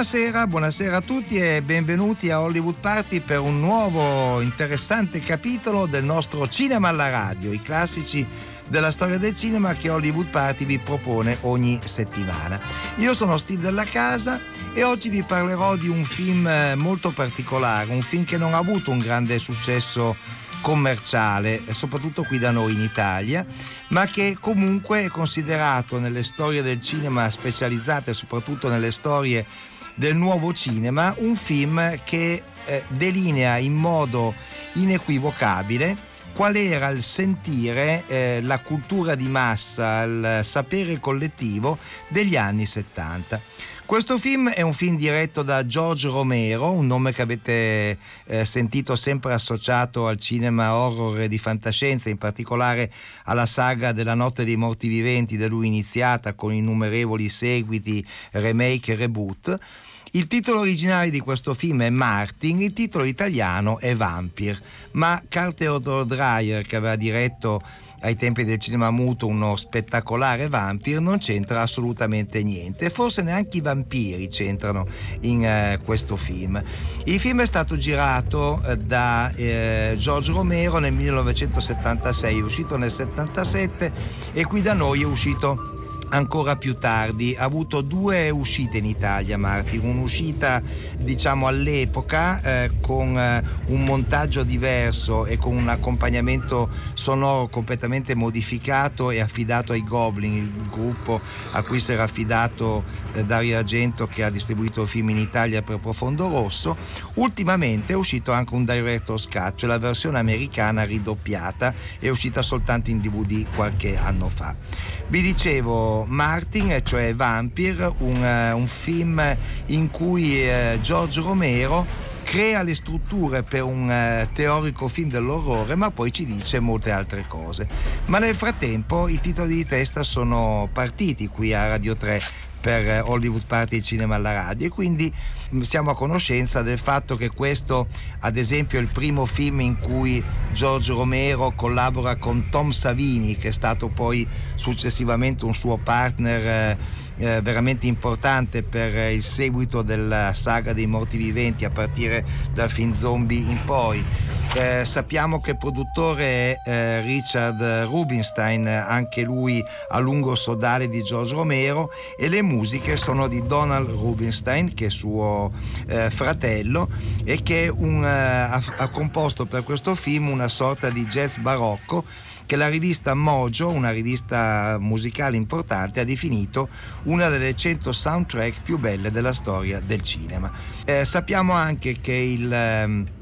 Buonasera, buonasera a tutti e benvenuti a Hollywood Party per un nuovo interessante capitolo del nostro Cinema alla radio, i classici della storia del cinema che Hollywood Party vi propone ogni settimana. Io sono Steve della Casa e oggi vi parlerò di un film eh, molto particolare, un film che non ha avuto un grande successo commerciale, soprattutto qui da noi in Italia, ma che comunque è considerato nelle storie del cinema specializzate, soprattutto nelle storie del nuovo cinema, un film che eh, delinea in modo inequivocabile qual era il sentire, eh, la cultura di massa, il sapere collettivo degli anni 70. Questo film è un film diretto da George Romero, un nome che avete eh, sentito sempre associato al cinema horror di fantascienza, in particolare alla saga della Notte dei Morti Viventi da lui iniziata con innumerevoli seguiti, remake e reboot. Il titolo originale di questo film è Martin, il titolo italiano è Vampir, ma Carl Theodor Dreyer, che aveva diretto ai tempi del cinema muto uno spettacolare vampir non c'entra assolutamente niente. Forse neanche i vampiri c'entrano in eh, questo film. Il film è stato girato eh, da eh, George Romero nel 1976 è uscito nel 77 e qui da noi è uscito ancora più tardi. Ha avuto due uscite in Italia, Martin. Un'uscita, diciamo, all'epoca eh, con eh, un montaggio diverso e con un accompagnamento sonoro completamente modificato e affidato ai Goblin, il gruppo a cui si era affidato eh, Dario Argento che ha distribuito il film in Italia per Profondo Rosso. Ultimamente è uscito anche un director's cut, cioè la versione americana ridoppiata, è uscita soltanto in DVD qualche anno fa. Vi dicevo Martin, cioè Vampir, un, uh, un film in cui uh, George Romero crea le strutture per un uh, teorico film dell'orrore, ma poi ci dice molte altre cose. Ma nel frattempo i titoli di testa sono partiti qui a Radio 3 per Hollywood Party e Cinema alla radio e quindi siamo a conoscenza del fatto che questo ad esempio è il primo film in cui Giorgio Romero collabora con Tom Savini che è stato poi successivamente un suo partner eh, eh, veramente importante per il seguito della saga dei morti viventi a partire dal film zombie in poi. Eh, sappiamo che il produttore è eh, Richard Rubinstein, anche lui a lungo sodale di George Romero, e le musiche sono di Donald Rubinstein, che è suo eh, fratello, e che un, eh, ha, ha composto per questo film una sorta di jazz barocco che la rivista Mojo, una rivista musicale importante, ha definito una delle 100 soundtrack più belle della storia del cinema. Eh, sappiamo anche che il...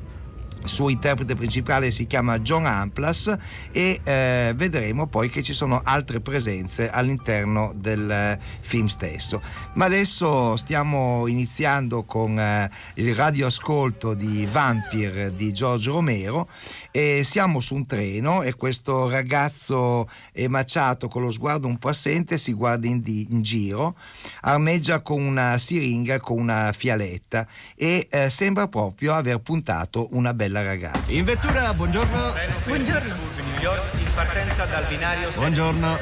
Suo interprete principale si chiama John Amplas e eh, vedremo poi che ci sono altre presenze all'interno del eh, film stesso. Ma adesso stiamo iniziando con eh, il radioascolto di Vampir di Giorgio Romero e siamo su un treno e questo ragazzo emaciato con lo sguardo un po' assente si guarda in, di, in giro, armeggia con una siringa, con una fialetta e eh, sembra proprio aver puntato una bella ragazza. In vettura, buongiorno. Treno per buongiorno. Pittsburgh, New York, in partenza dal binario 7. Buongiorno.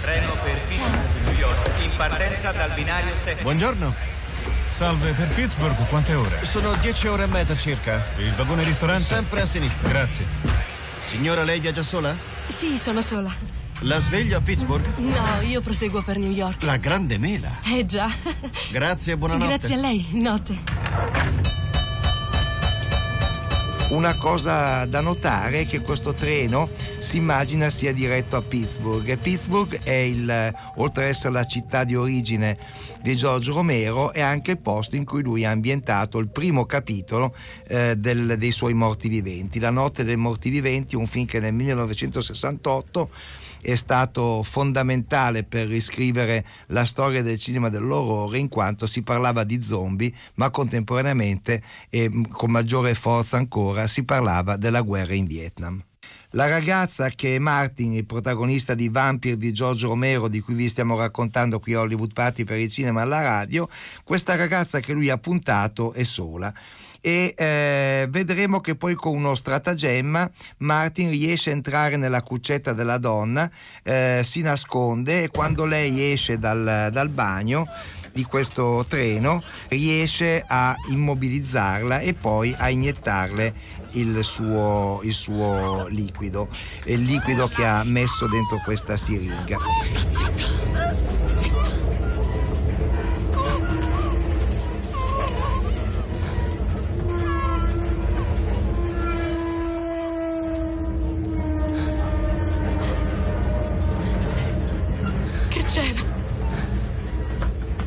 Treno per Pittsburgh, New York, in partenza dal binario 7. Buongiorno. Salve, per Pittsburgh quante ore? Sono dieci ore e mezza circa. Il vagone ristorante? Sempre a sinistra. Grazie. Signora, lei viaggia sola? Sì, sono sola. La sveglio a Pittsburgh? No, io proseguo per New York. La grande mela. Eh già. Grazie e buonanotte. Grazie a lei. Notte. Una cosa da notare è che questo treno si immagina sia diretto a Pittsburgh e Pittsburgh è il, oltre ad essere la città di origine di Giorgio Romero, è anche il posto in cui lui ha ambientato il primo capitolo eh, del, dei suoi morti viventi. La notte dei morti viventi, un film che nel 1968 è stato fondamentale per riscrivere la storia del cinema dell'orrore in quanto si parlava di zombie ma contemporaneamente e con maggiore forza ancora si parlava della guerra in Vietnam. La ragazza che è Martin, il protagonista di Vampir di Giorgio Romero, di cui vi stiamo raccontando qui a Hollywood Party per il cinema alla radio, questa ragazza che lui ha puntato è sola. E eh, vedremo che poi con uno stratagemma Martin riesce a entrare nella cuccetta della donna, eh, si nasconde e quando lei esce dal, dal bagno di questo treno riesce a immobilizzarla e poi a iniettarle il suo, il suo liquido, il liquido che ha messo dentro questa siringa. Che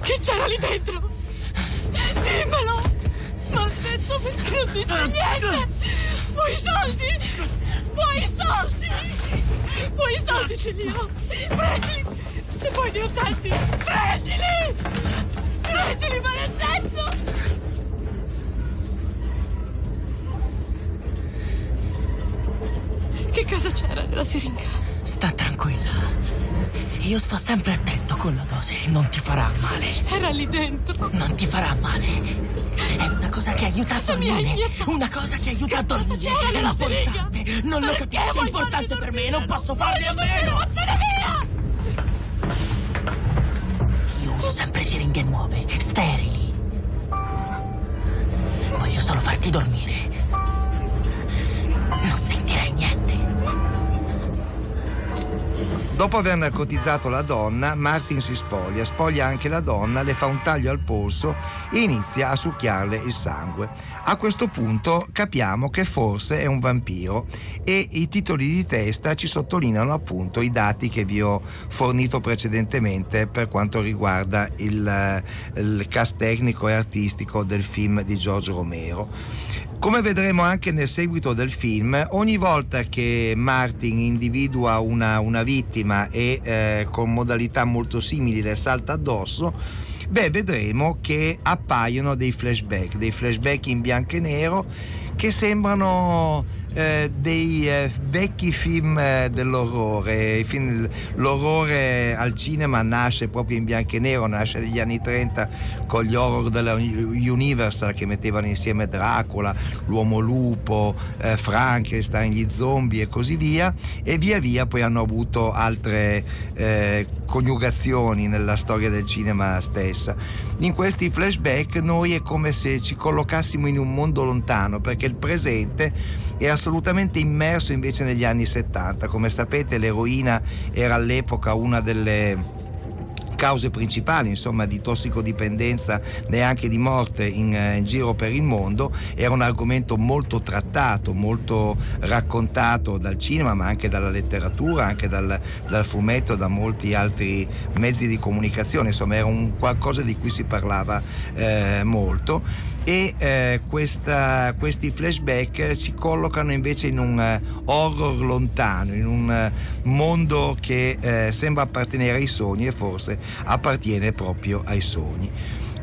Che c'era lì dentro? Dimmelo! Maledetto perché non dici niente! Vuoi i soldi? Vuoi i soldi? Vuoi i soldi ce li ho! Prendili! Se ne ho tanti, prendili! Prendili, maledetto! Che cosa c'era nella siringa? Sta tranquilla. Io sto sempre attento con la dose. Non ti farà male. Era lì dentro. Non ti farà male. È una cosa che aiuta a Cosa hai dormire. Una cosa che aiuta a Che cosa dormire. c'era È siringa? importante. Non lo capisci. È importante per me. Non posso farne a meno. Vattene via! Io uso sempre siringhe nuove, sterili. Voglio solo farti dormire. Non sentirai niente. Dopo aver narcotizzato la donna, Martin si spoglia, spoglia anche la donna, le fa un taglio al polso e inizia a succhiarle il sangue. A questo punto capiamo che forse è un vampiro e i titoli di testa ci sottolineano appunto i dati che vi ho fornito precedentemente per quanto riguarda il, il cast tecnico e artistico del film di Giorgio Romero. Come vedremo anche nel seguito del film, ogni volta che Martin individua una, una vittima e eh, con modalità molto simili le salta addosso, beh, vedremo che appaiono dei flashback, dei flashback in bianco e nero che sembrano eh, dei eh, vecchi film eh, dell'orrore. Film- l'orrore al cinema nasce proprio in bianco e nero, nasce negli anni 30 con gli horror della Universal che mettevano insieme Dracula, l'uomo lupo, eh, Frankenstein, gli zombie e così via e via via poi hanno avuto altre eh, coniugazioni nella storia del cinema stessa. In questi flashback noi è come se ci collocassimo in un mondo lontano perché il presente è assolutamente immerso invece negli anni 70. Come sapete l'eroina era all'epoca una delle cause principali insomma di tossicodipendenza e anche di morte in, eh, in giro per il mondo. Era un argomento molto trattato molto raccontato dal cinema ma anche dalla letteratura anche dal, dal fumetto da molti altri mezzi di comunicazione. Insomma era un qualcosa di cui si parlava eh, molto e eh, questa- questi flashback si collocano invece in un eh, horror lontano, in un eh, mondo che eh, sembra appartenere ai sogni e forse appartiene proprio ai sogni.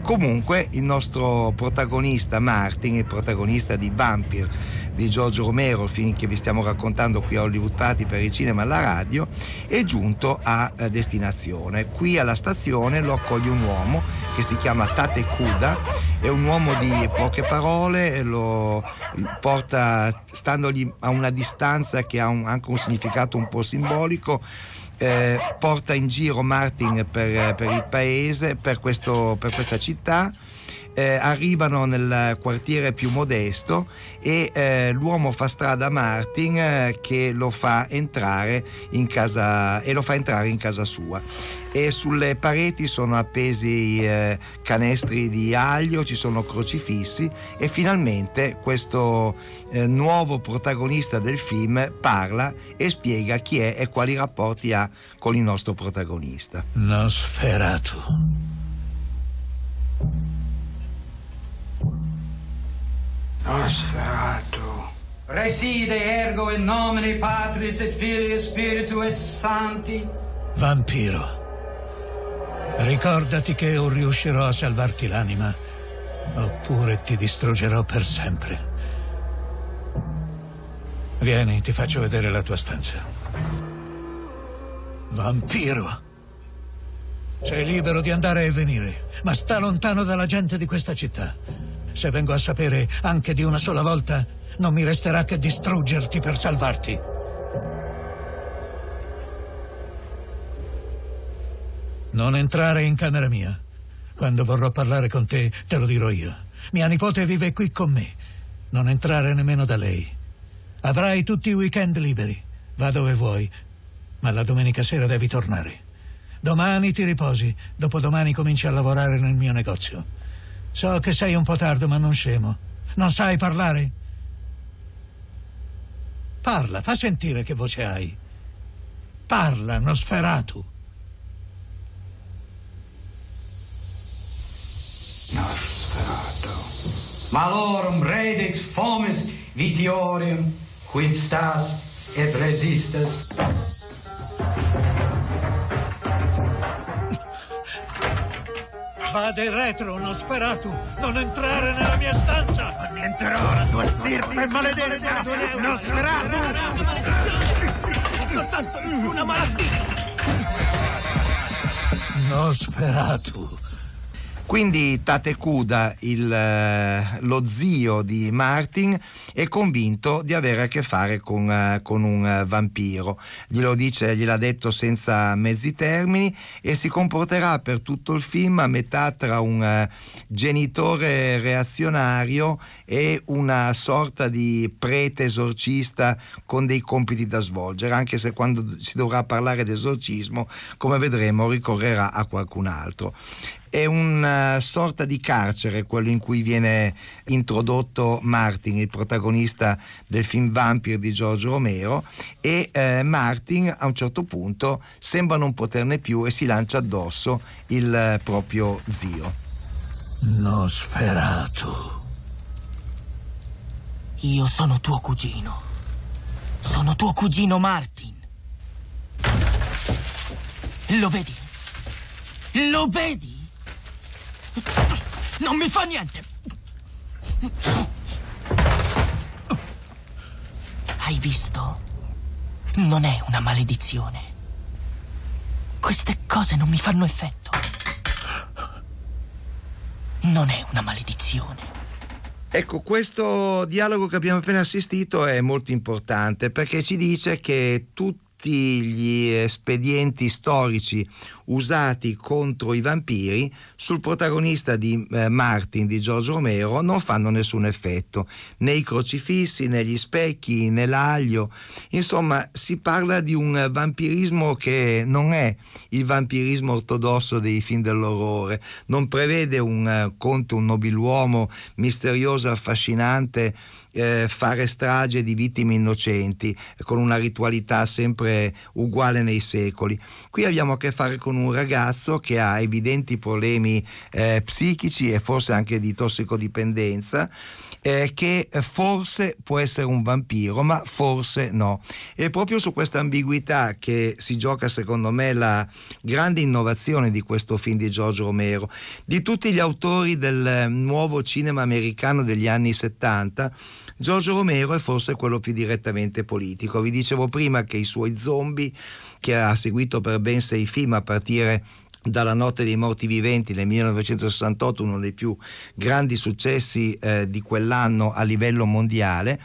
Comunque il nostro protagonista Martin, il protagonista di Vampire di Giorgio Romero, il film che vi stiamo raccontando qui a Hollywood Party per il cinema e la radio, è giunto a eh, destinazione. Qui alla stazione lo accoglie un uomo che si chiama Tate Kuda, è un uomo di poche parole, lo porta, standogli a una distanza che ha un- anche un significato un po' simbolico, eh, porta in giro Martin per, per il paese, per, questo- per questa città. Eh, arrivano nel quartiere più modesto e eh, l'uomo fa strada a Martin eh, che lo fa entrare in casa e lo fa entrare in casa sua e sulle pareti sono appesi eh, canestri di aglio, ci sono crocifissi e finalmente questo eh, nuovo protagonista del film parla e spiega chi è e quali rapporti ha con il nostro protagonista. Nosferatu. Nosferatu. Reside ergo in nomine Patris et Filii Spiritu et Sancti. Vampiro. Ricordati che o riuscirò a salvarti l'anima, oppure ti distruggerò per sempre. Vieni, ti faccio vedere la tua stanza. Vampiro. Sei libero di andare e venire, ma sta lontano dalla gente di questa città. Se vengo a sapere anche di una sola volta, non mi resterà che distruggerti per salvarti. Non entrare in camera mia. Quando vorrò parlare con te, te lo dirò io. Mia nipote vive qui con me. Non entrare nemmeno da lei. Avrai tutti i weekend liberi. Va dove vuoi. Ma la domenica sera devi tornare. Domani ti riposi. Dopodomani cominci a lavorare nel mio negozio. So che sei un po' tardo, ma non scemo. Non sai parlare? Parla, fa sentire che voce hai. Parla, Nosferatu. Malorum redix fomis vitiorium, quid stas et resistes. Vade retro, Nosferatu. Non entrare nella mia stanza. Annienterò la tua stirpe maledetta! Nosferatu! È soltanto una malattia! Nosferatu. Quindi Tatekuda, il, eh, lo zio di Martin, è convinto di avere a che fare con, eh, con un eh, vampiro. Glielo dice, gliel'ha detto senza mezzi termini e si comporterà per tutto il film a metà tra un genitore reazionario e una sorta di prete esorcista con dei compiti da svolgere, anche se quando si dovrà parlare di esorcismo, come vedremo, ricorrerà a qualcun altro è una sorta di carcere quello in cui viene introdotto Martin, il protagonista del film Vampire di Giorgio Romero e eh, Martin a un certo punto sembra non poterne più e si lancia addosso il eh, proprio zio. Nosferatu. Io sono tuo cugino. Sono tuo cugino Martin. Lo vedi? Lo vedi? Non mi fa niente. Hai visto? Non è una maledizione. Queste cose non mi fanno effetto. Non è una maledizione. Ecco, questo dialogo che abbiamo appena assistito è molto importante perché ci dice che tutti gli espedienti storici usati contro i vampiri sul protagonista di eh, Martin di Giorgio Romero non fanno nessun effetto, né i crocifissi, né gli specchi, né l'aglio. Insomma, si parla di un vampirismo che non è il vampirismo ortodosso dei film dell'orrore, non prevede un uh, conte, un nobiluomo misterioso, affascinante eh, fare strage di vittime innocenti con una ritualità sempre uguale nei secoli. Qui abbiamo a che fare con un ragazzo che ha evidenti problemi eh, psichici e forse anche di tossicodipendenza eh, che forse può essere un vampiro, ma forse no. E proprio su questa ambiguità che si gioca secondo me la grande innovazione di questo film di Giorgio Romero. Di tutti gli autori del nuovo cinema americano degli anni 70, Giorgio Romero è forse quello più direttamente politico. Vi dicevo prima che i suoi zombie, che ha seguito per ben sei film a partire dalla notte dei morti viventi nel 1968, uno dei più grandi successi eh, di quell'anno a livello mondiale,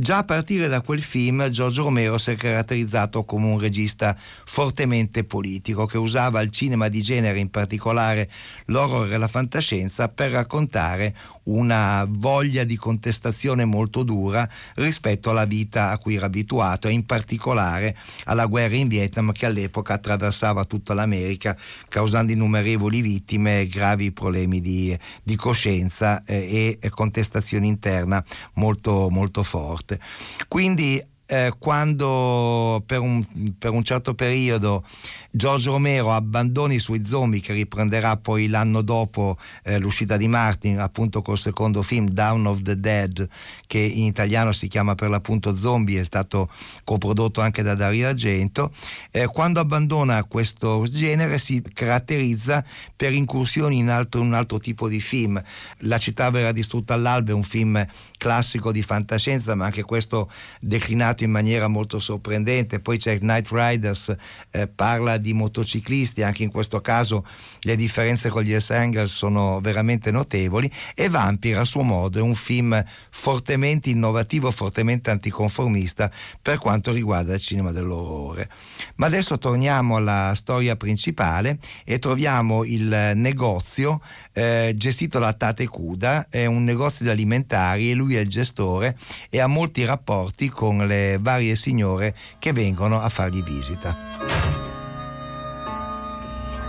Già a partire da quel film Giorgio Romero si è caratterizzato come un regista fortemente politico che usava il cinema di genere, in particolare l'horror e la fantascienza, per raccontare una voglia di contestazione molto dura rispetto alla vita a cui era abituato e in particolare alla guerra in Vietnam che all'epoca attraversava tutta l'America causando innumerevoli vittime gravi problemi di, di coscienza eh, e contestazione interna molto, molto forte forte. Quindi eh, quando per un, per un, certo periodo Giorgio Romero abbandona i suoi zombie che riprenderà poi l'anno dopo eh, l'uscita di Martin appunto col secondo film Down of the Dead che in italiano si chiama per l'appunto Zombie è stato coprodotto anche da Dario Argento eh, quando abbandona questo genere si caratterizza per incursioni in altro, un altro tipo di film La città verrà distrutta all'alba è un film classico di fantascienza ma anche questo declinato in maniera molto sorprendente. Poi c'è Night Riders, eh, parla di motociclisti, anche in questo caso le differenze con gli S. Angles sono veramente notevoli. E Vampire a suo modo è un film fortemente innovativo, fortemente anticonformista per quanto riguarda il cinema dell'orrore. Ma adesso torniamo alla storia principale e troviamo il negozio eh, gestito da Tate Kuda, è un negozio di alimentari e lui è il gestore e ha molti rapporti con le varie signore che vengono a fargli visita.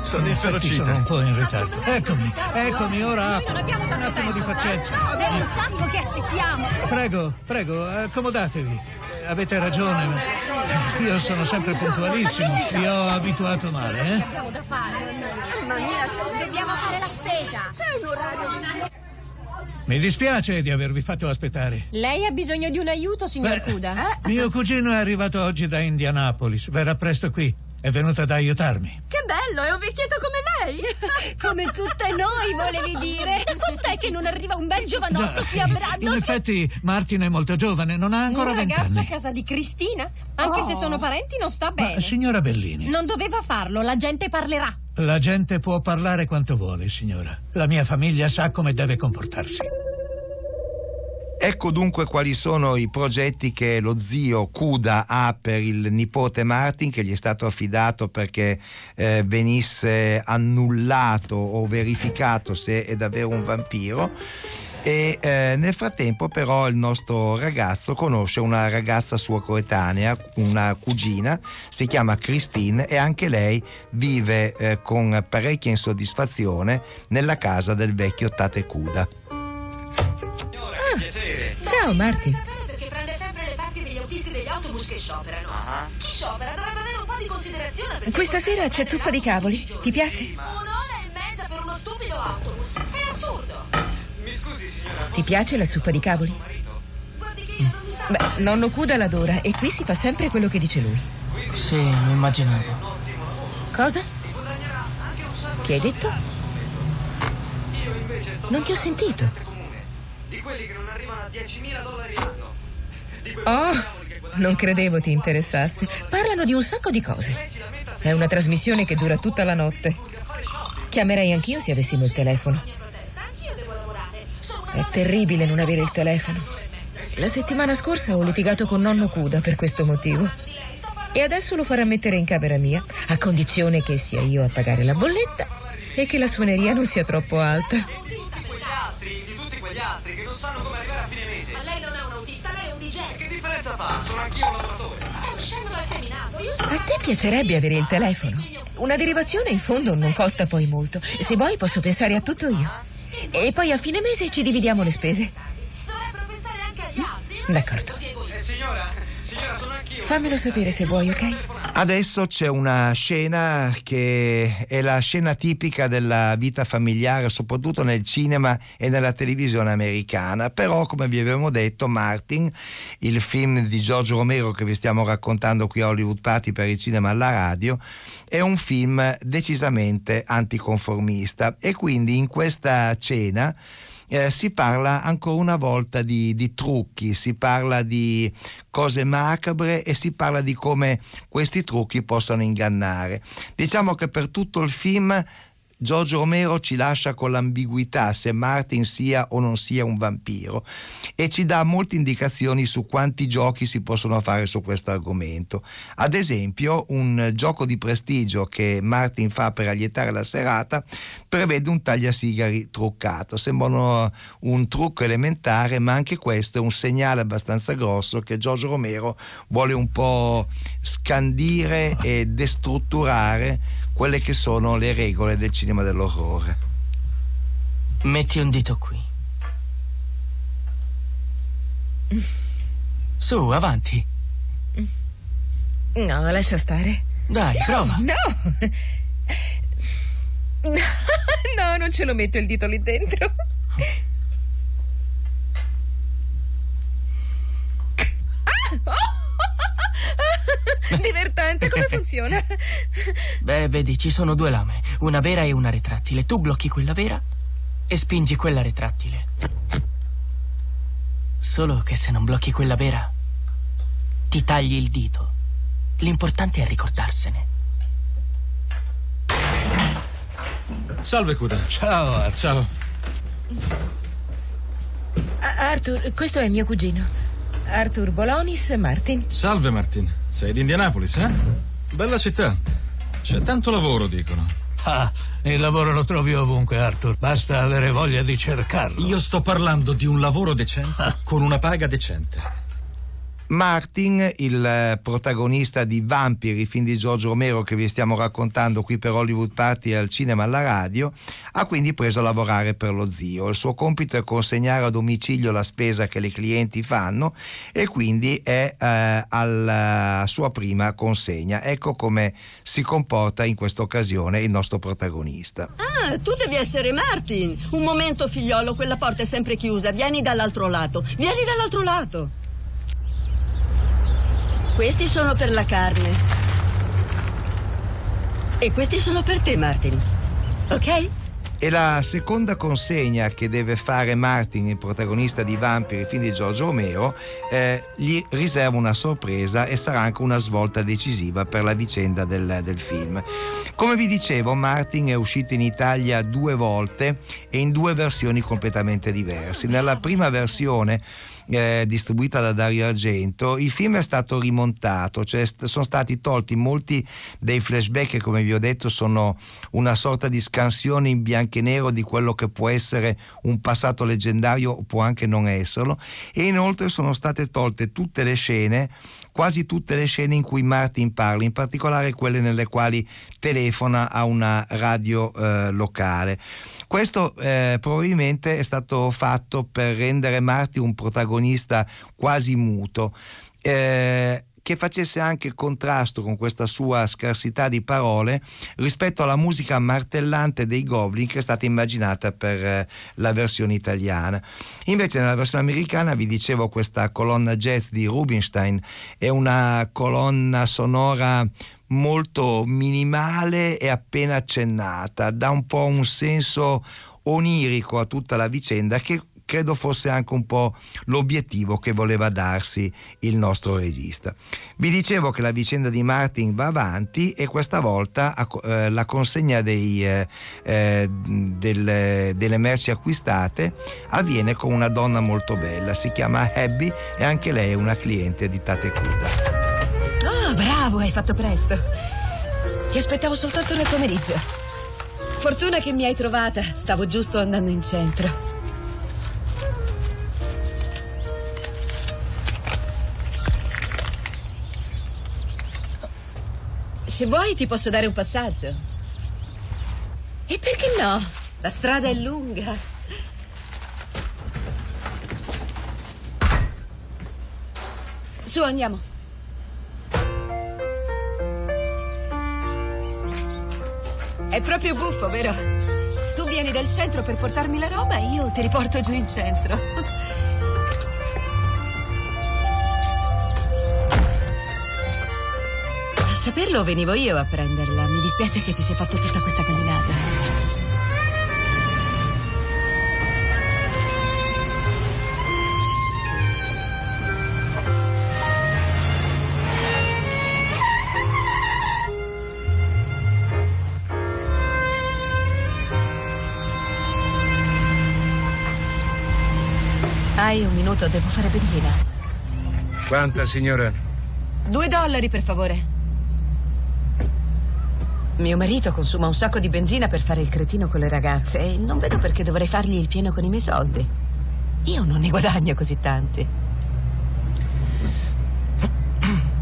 Sono infatti sono un po' in ritardo. Eccomi, eccomi, ora. Un attimo di pazienza. Abbiamo un sacco che aspettiamo. Prego, prego, accomodatevi. Eh, Avete ragione. Io sono sempre puntualissimo. Vi ho abituato male, eh? Abbiamo da fare. Mamma mia, dobbiamo fare la spesa. C'è un orario. Mi dispiace di avervi fatto aspettare. Lei ha bisogno di un aiuto, signor Beh, Cuda? Mio cugino è arrivato oggi da Indianapolis. Verrà presto qui. È venuto ad aiutarmi. Che bello, è un vecchietto come lei. Come tutte noi, volevi dire. Da quant'è che non arriva un bel giovanotto qui a In Braddock? effetti, Martin è molto giovane, non ha ancora un ragazzo a vent'anni. casa di Cristina? Anche se Oh. sono parenti non sta Ma, bene. signora Bellini, Non doveva farlo, la gente parlerà. La gente può parlare quanto vuole, signora. La mia famiglia sa come deve comportarsi. Ecco dunque quali sono i progetti che lo zio Kuda ha per il nipote Martin che gli è stato affidato perché eh, venisse annullato o verificato se è davvero un vampiro. E eh, nel frattempo però il nostro ragazzo conosce una ragazza sua coetanea, una cugina, si chiama Christine e anche lei vive eh, con parecchia insoddisfazione nella casa del vecchio Tate Kuda. Ciao, Martin. perché prende sempre le parti degli autisti degli autobus che scioperano. Chi sciopera dovrebbe avere un po' di considerazione perché Questa sera c'è zuppa di cavoli. Ti piace? un'ora e mezza per uno stupido autobus. È assurdo. Ti piace la zuppa di cavoli? Beh, nonno Cuda l'adora e qui si fa sempre quello che dice lui. Sì, mi immaginavo. Cosa? Che hai detto? Non ti ho sentito. Di quelli che non arrivano a 10.000 dollari l'anno. Oh, non credevo ti interessasse. Parlano di un sacco di cose. È una trasmissione che dura tutta la notte. Chiamerei anch'io se avessimo il telefono. È terribile non avere il telefono. La settimana scorsa ho litigato con nonno Cuda per questo motivo. E adesso lo farà mettere in camera mia, a condizione che sia io a pagare la bolletta e che la suoneria non sia troppo alta. Quegli altri, di tutti quegli altri che non sanno come arrivare a fine mese. Ma lei non è un autista, lei è un DJ. Che differenza fa? Sono anch'io un lavoratore. Sta uscendo dal seminato. Io A te piacerebbe avere il telefono? Una derivazione in fondo non costa poi molto. Se vuoi posso pensare a tutto io. E poi a fine mese ci dividiamo le spese. dovrebbero pensare anche agli altri. D'accordo. Eh, signora, signora, sono anch'io. Fammelo sapere se vuoi, ok? Adesso c'è una scena che è la scena tipica della vita familiare, soprattutto nel cinema e nella televisione americana. Però, come vi abbiamo detto, Martin, il film di Giorgio Romero che vi stiamo raccontando qui a Hollywood Party per il cinema alla radio, è un film decisamente anticonformista e quindi in questa scena eh, si parla ancora una volta di, di trucchi, si parla di cose macabre e si parla di come questi trucchi possano ingannare. Diciamo che per tutto il film Giorgio Romero ci lascia con l'ambiguità se Martin sia o non sia un vampiro e ci dà molte indicazioni su quanti giochi si possono fare su questo argomento. Ad esempio, un gioco di prestigio che Martin fa per allietare la serata prevede un tagliasigari truccato. Sembra uno- un trucco elementare, ma anche questo è un segnale abbastanza grosso che Giorgio Romero vuole un po' scandire e destrutturare quelle che sono le regole del cinema dell'orrore. Metti un dito qui. Su, avanti. No, lascia stare. Dai, prova. No! No, non ce lo metto il dito lì dentro. Ah! Divertente, come funziona? Beh, vedi, ci sono due lame, una vera e una retrattile. Tu blocchi quella vera e spingi quella retrattile. Solo che se non blocchi quella vera, ti tagli il dito. L'importante è ricordarsene. Salve, Cuda. Ciao, Arthur. Ciao. Arthur, questo è mio cugino. Arthur Bolonis Martin. Salve, Martin. Sei di Indianapolis, eh? Bella città. C'è tanto lavoro, dicono. Ah, il lavoro lo trovi ovunque, Arthur. Basta avere voglia di cercarlo. Io sto parlando di un lavoro decente con una paga decente. Martin, il eh, protagonista di Vampiri, film di Giorgio Romero che vi stiamo raccontando qui per Hollywood Party al cinema e alla radio, ha quindi preso a lavorare per lo zio. Il suo compito è consegnare a domicilio la spesa che le clienti fanno e quindi è eh, alla sua prima consegna. Ecco come si comporta in questa occasione il nostro protagonista. Ah, tu devi essere Martin. Un momento, figliolo, quella porta è sempre chiusa. Vieni dall'altro lato. Vieni dall'altro lato. Questi sono per la carne. E questi sono per te, Martin. Ok? E la seconda consegna che deve fare Martin, il protagonista di Vampiri, film di Giorgio Romero, eh, gli riserva una sorpresa e sarà anche una svolta decisiva per la vicenda del, del film. Come vi dicevo, Martin è uscito in Italia due volte e in due versioni completamente diverse. Nella prima versione eh, distribuita da Dario Argento, il film è stato rimontato, cioè st- sono stati tolti molti dei flashback che come vi ho detto sono una sorta di scansione in bianco e nero di quello che può essere un passato leggendario o può anche non esserlo e inoltre sono state tolte tutte le scene quasi tutte le scene in cui Martin parla, in particolare quelle nelle quali telefona a una radio eh, locale. Questo eh, probabilmente è stato fatto per rendere Martin un protagonista quasi muto. Eh, che facesse anche contrasto con questa sua scarsità di parole rispetto alla musica martellante dei Goblin che è stata immaginata per eh, la versione italiana. Invece nella versione americana vi dicevo questa colonna jazz di Rubinstein è una colonna sonora molto minimale e appena accennata, dà un po' un senso onirico a tutta la vicenda che credo fosse anche un po' l'obiettivo che voleva darsi il nostro regista. Vi dicevo che la vicenda di Martin va avanti e questa volta eh, la consegna dei, eh, eh, del, delle merci acquistate avviene con una donna molto bella, si chiama Abby e anche lei è una cliente di Tate Cuda. Oh, bravo, hai fatto presto. Ti aspettavo soltanto nel pomeriggio. Fortuna che mi hai trovata, stavo giusto andando in centro. Se vuoi ti posso dare un passaggio. E perché no? La strada è lunga. Su, andiamo. È proprio buffo, vero? Tu vieni dal centro per portarmi la roba e io ti riporto giù in centro. A saperlo venivo io a prenderla. Mi dispiace che ti sia fatto tutta questa camminata. Minuto, devo fare benzina. Quanta, signora? Due dollari, per favore. Mio marito consuma un sacco di benzina per fare il cretino con le ragazze e non vedo perché dovrei fargli il pieno con i miei soldi. Io non ne guadagno così tanti.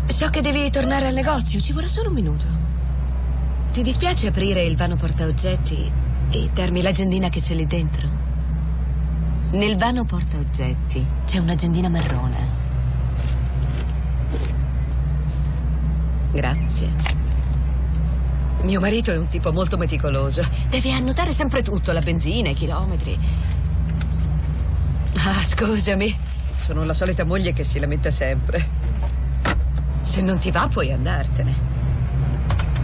So che devi tornare al negozio, ci vorrà solo un minuto. Ti dispiace aprire il vano portaoggetti e darmi l'agendina che c'è lì dentro? Nel vano portaoggetti c'è un'agendina marrone. Grazie. Mio marito è un tipo molto meticoloso. Deve annotare sempre tutto, la benzina, i chilometri. Ah, scusami. Sono la solita moglie che si lamenta sempre. Se non ti va, puoi andartene.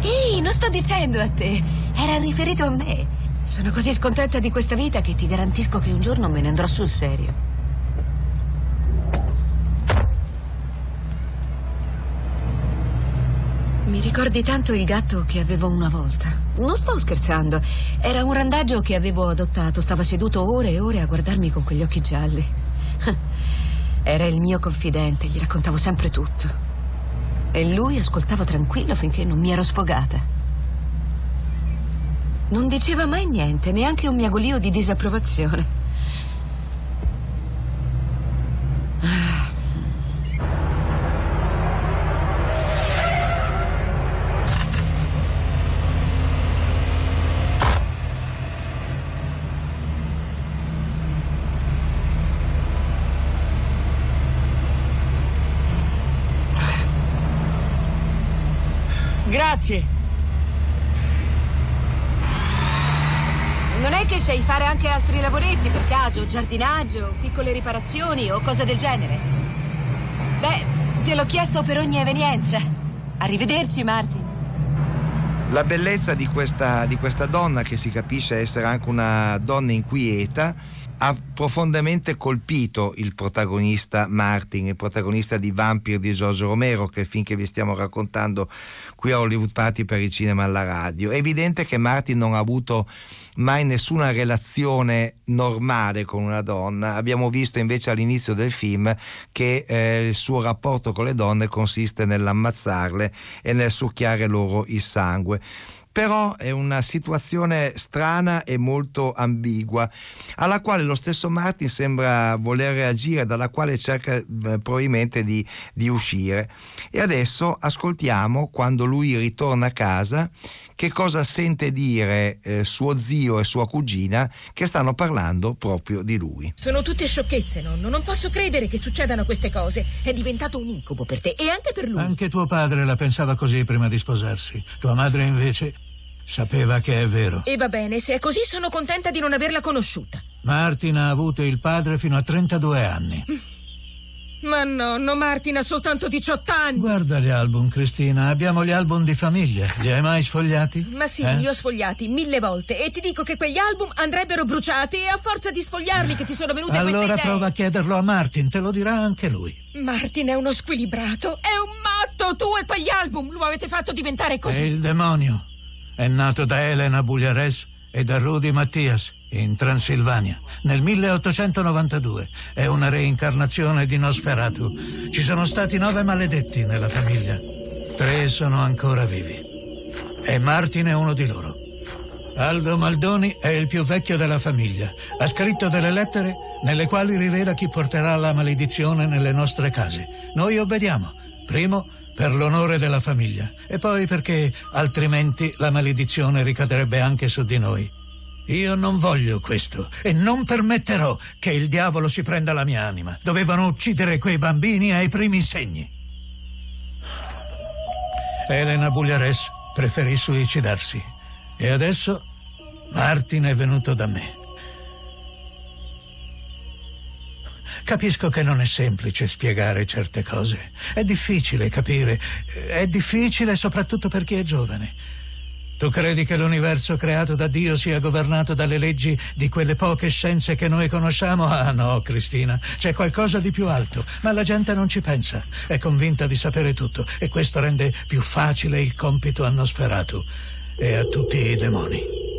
Ehi, non sto dicendo a te. Era riferito a me. Sono così scontenta di questa vita che ti garantisco che un giorno me ne andrò sul serio. Mi ricordi tanto il gatto che avevo una volta. Non sto scherzando. Era un randaggio che avevo adottato. Stava seduto ore e ore a guardarmi con quegli occhi gialli. Era il mio confidente, gli raccontavo sempre tutto. E lui ascoltava tranquillo finché non mi ero sfogata. Non diceva mai niente, neanche un miagolio di disapprovazione. Grazie. Non è che sai fare anche altri lavoretti per caso, giardinaggio, piccole riparazioni o cose del genere? Beh, te l'ho chiesto per ogni evenienza. Arrivederci, Martin. La bellezza di questa, di questa donna, che si capisce essere anche una donna inquieta, ha profondamente colpito il protagonista Martin, il protagonista di Vampire di Giorgio Romero, che finché vi stiamo raccontando qui a Hollywood Party per il cinema alla radio. È evidente che Martin non ha avuto mai nessuna relazione normale con una donna. Abbiamo visto invece all'inizio del film che eh, il suo rapporto con le donne consiste nell'ammazzarle e nel succhiare loro il sangue però è una situazione strana e molto ambigua, alla quale lo stesso Martin sembra voler reagire, dalla quale cerca eh, probabilmente di, di uscire. E adesso ascoltiamo quando lui ritorna a casa che cosa sente dire eh, suo zio e sua cugina che stanno parlando proprio di lui. Sono tutte sciocchezze, nonno. Non posso credere che succedano queste cose. È diventato un incubo per te e anche per lui. Anche tuo padre la pensava così prima di sposarsi. Tua madre invece sapeva che è vero. E va bene, se è così sono contenta di non averla conosciuta. Martin ha avuto il padre fino a 32 anni. Ma nonno, Martin ha soltanto 18 anni. Guarda gli album, Cristina. Abbiamo gli album di famiglia. Li hai mai sfogliati? Ma sì, Eh? li ho sfogliati mille volte e ti dico che quegli album andrebbero bruciati e a forza di sfogliarli che ti sono venute Allora queste idee. prova a chiederlo a Martin, te lo dirà anche lui. Martin è uno squilibrato, è un matto. Tu e quegli album lo avete fatto diventare È così. il demonio. È nato da Elena Bugliares e da Rudy Mattias in Transilvania nel 1892. È una reincarnazione di Nosferatu. Ci sono stati nove maledetti nella famiglia. Tre sono ancora vivi. E Martin è uno di loro. Aldo Maldoni è il più vecchio della famiglia. Ha scritto delle lettere nelle quali rivela chi porterà la maledizione nelle nostre case. Noi obbediamo. Primo, per l'onore della famiglia. E poi perché altrimenti la maledizione ricadrebbe anche su di noi. Io non voglio questo e non permetterò che il diavolo si prenda la mia anima. Dovevano uccidere quei bambini ai primi segni. Elena Bugliares preferì suicidarsi. E adesso Martin è venuto da me. Capisco che non è semplice spiegare certe cose. È difficile capire. È difficile soprattutto per chi è giovane. Tu credi che l'universo creato da Dio sia governato dalle leggi di quelle poche scienze che noi conosciamo? Ah no, Cristina, c'è qualcosa di più alto, ma la gente non ci pensa. È convinta di sapere tutto e questo rende più facile il compito a Nosferatu e a tutti i demoni.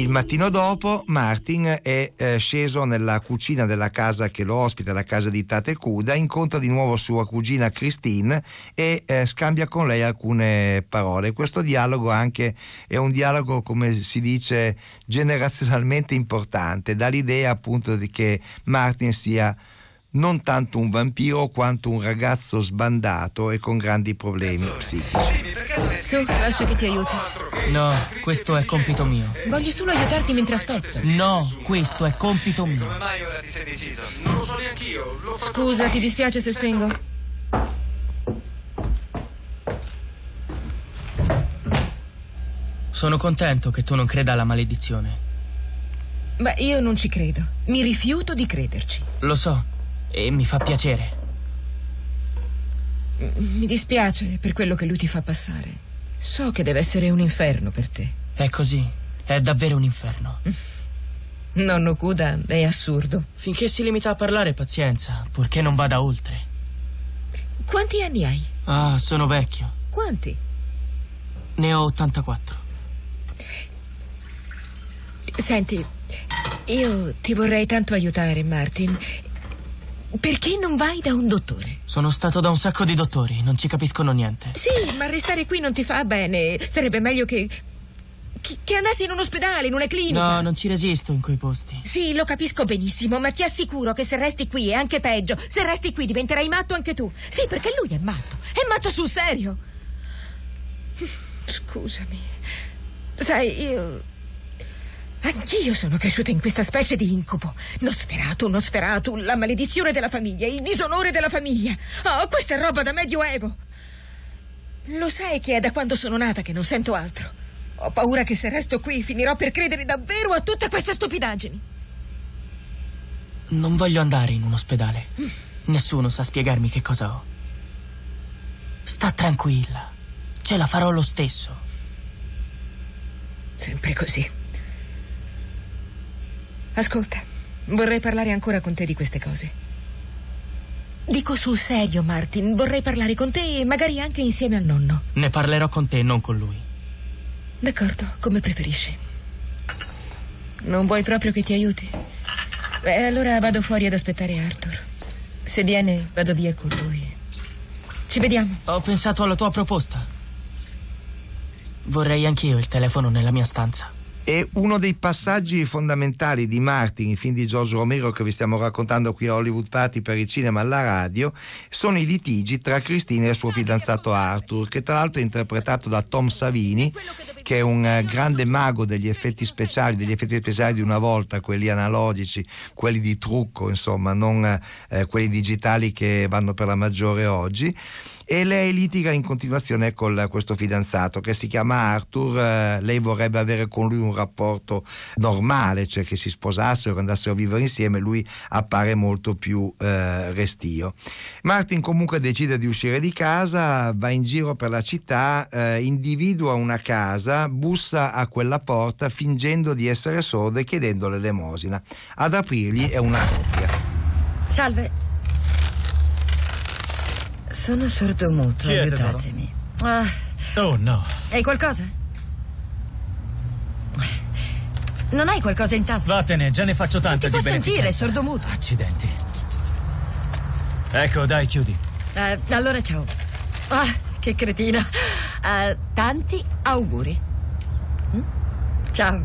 Il mattino dopo Martin è eh, sceso nella cucina della casa che lo ospita, la casa di Tate Cuda, incontra di nuovo sua cugina Christine e eh, scambia con lei alcune parole. Questo dialogo anche è un dialogo, come si dice, generazionalmente importante, dà l'idea appunto di che Martin sia non tanto un vampiro quanto un ragazzo sbandato e con grandi problemi psichici. Su, lascia che ti aiuti. No, questo è compito mio. Voglio solo aiutarti mentre aspetto. No, questo è compito mio. mai ora ti sei deciso? Non lo so neanch'io. Lo Scusa, ti dispiace se spengo? Sono contento che tu non creda alla maledizione. Beh, io non ci credo. Mi rifiuto di crederci. Lo so, e mi fa piacere. Mi dispiace per quello che lui ti fa passare. So che deve essere un inferno per te. È così, è davvero un inferno. Nonno Kuda è assurdo. Finché si limita a parlare, pazienza, purché non vada oltre. Quanti anni hai? Ah, sono vecchio. Quanti? Ne ho 84. Senti, io ti vorrei tanto aiutare, Martin. Perché non vai da un dottore? Sono stato da un sacco di dottori, non ci capiscono niente. Sì, ma restare qui non ti fa bene. Sarebbe meglio che. che, che andassi in un ospedale, in una clinica. No, non ci resisto in quei posti. Sì, lo capisco benissimo, ma ti assicuro che se resti qui è anche peggio. Se resti qui diventerai matto anche tu. Sì, perché lui è matto. È matto sul serio. Scusami. Sai, io. Anch'io sono cresciuta in questa specie di incubo. Nosferatu, Nosferatu, la maledizione della famiglia, il disonore della famiglia. Oh, questa è roba da medioevo. Lo sai che è da quando sono nata che non sento altro. Ho paura che se resto qui finirò per credere davvero a tutte queste stupidaggini. Non voglio andare in un ospedale. Nessuno sa spiegarmi che cosa ho. Sta tranquilla. Ce la farò lo stesso. Sempre così. Ascolta, vorrei parlare ancora con te di queste cose. Dico sul serio, Martin, vorrei parlare con te e magari anche insieme al nonno. Ne parlerò con te, non con lui. D'accordo, come preferisci. Non vuoi proprio che ti aiuti? Beh, allora vado fuori ad aspettare Arthur. Se viene, vado via con lui. Ci vediamo. Ho pensato alla tua proposta. Vorrei anch'io il telefono nella mia stanza. E uno dei passaggi fondamentali di Martin, il film di Giorgio Romero che vi stiamo raccontando qui a Hollywood Party per il cinema e alla radio, sono i litigi tra Cristina e il suo fidanzato Arthur, che tra l'altro è interpretato da Tom Savini, che è un eh, grande mago degli effetti speciali, degli effetti speciali di una volta, quelli analogici, quelli di trucco, insomma, non eh, quelli digitali che vanno per la maggiore oggi e lei litiga in continuazione con questo fidanzato che si chiama Arthur, eh, lei vorrebbe avere con lui un rapporto normale, cioè che si sposassero, andassero a vivere insieme, lui appare molto più eh, restio. Martin comunque decide di uscire di casa, va in giro per la città, eh, individua una casa, bussa a quella porta fingendo di essere sordo e chiedendo l'elemosina. Ad aprirgli è una coppia. Salve. Sono sordomuto, Chi è, aiutatemi. Ah, Oh no. hai qualcosa? Non hai qualcosa in tasca? Vattene, già ne faccio tanta Ti di fa sentire, sordomuto. Accidenti. Ecco, dai, chiudi. Eh, allora ciao. Ah, che cretina. Eh, tanti auguri. Mm? Ciao.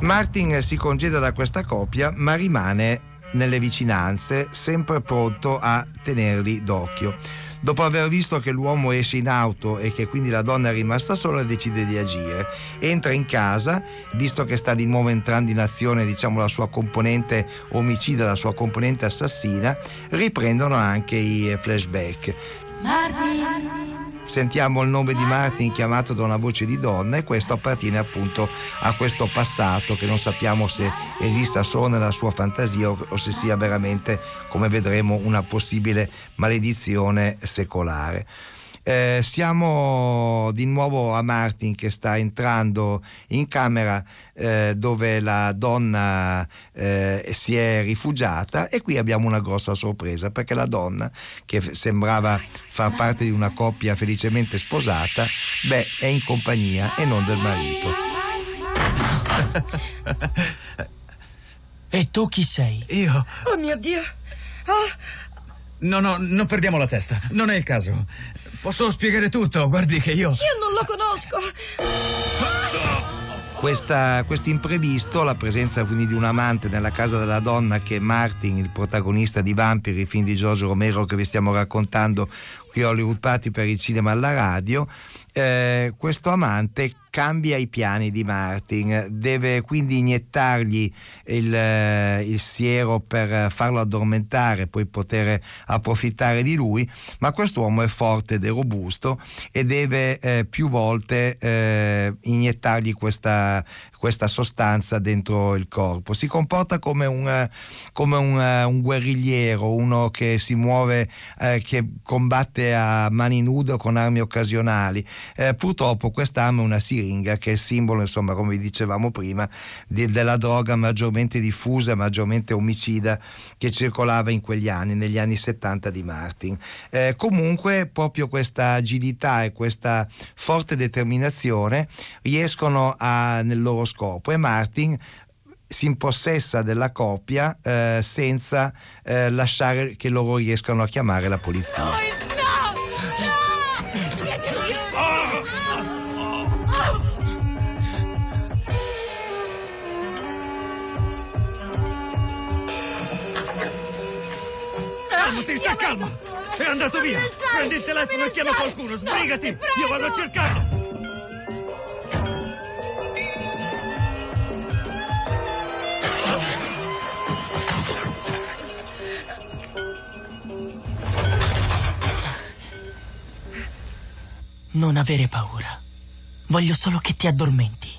Martin si congeda da questa coppia ma rimane nelle vicinanze sempre pronto a tenerli d'occhio. Dopo aver visto che l'uomo esce in auto e che quindi la donna è rimasta sola, decide di agire. Entra in casa, visto che sta di nuovo entrando in azione diciamo, la sua componente omicida, la sua componente assassina, riprendono anche i flashback. Martin! Sentiamo il nome di Martin chiamato da una voce di donna e questo appartiene appunto a questo passato che non sappiamo se esista solo nella sua fantasia o, se sia veramente, come vedremo, una possibile maledizione secolare. Eh, siamo di nuovo a Martin che sta entrando in camera eh, dove la donna eh, si è rifugiata e qui abbiamo una grossa sorpresa perché la donna che sembrava far parte di una coppia felicemente sposata, beh, è in compagnia e non del marito. E tu chi sei? Io. Oh mio Dio. Oh, No, no, non perdiamo la testa. Non è il caso. Posso spiegare tutto. Guardi che io. io non lo conosco. Questa, questo imprevisto, la presenza quindi di un amante nella casa della donna che è Martin, il protagonista di Vampiri, il film di Giorgio Romero che vi stiamo raccontando qui a Hollywood Party per il cinema alla radio, eh, questo amante cambia i piani di Martin, deve quindi iniettargli il, eh, il siero per farlo addormentare, poi poter approfittare di lui, ma quest'uomo è forte ed è robusto e deve eh, più volte eh, iniettargli questa, questa sostanza dentro il corpo. Si comporta come un, eh, come un, eh, un guerrigliero, uno che si muove, eh, che combatte a mani nude o con armi occasionali. Eh, purtroppo quest'arma è una siringa che è simbolo, insomma, come vi dicevamo prima, di, della droga maggiormente diffusa, maggiormente omicida che circolava in quegli anni, negli anni 70 di Martin. Eh, comunque, proprio questa agilità e questa forte determinazione riescono a, nel loro scopo e Martin si impossessa della coppia eh, senza eh, lasciare che loro riescano a chiamare la polizia. Calmati, sta calma! È andato via! Prendi il telefono e chiama qualcuno, sbrigati! Io vado a cercarlo! Non avere paura. Voglio solo che ti addormenti.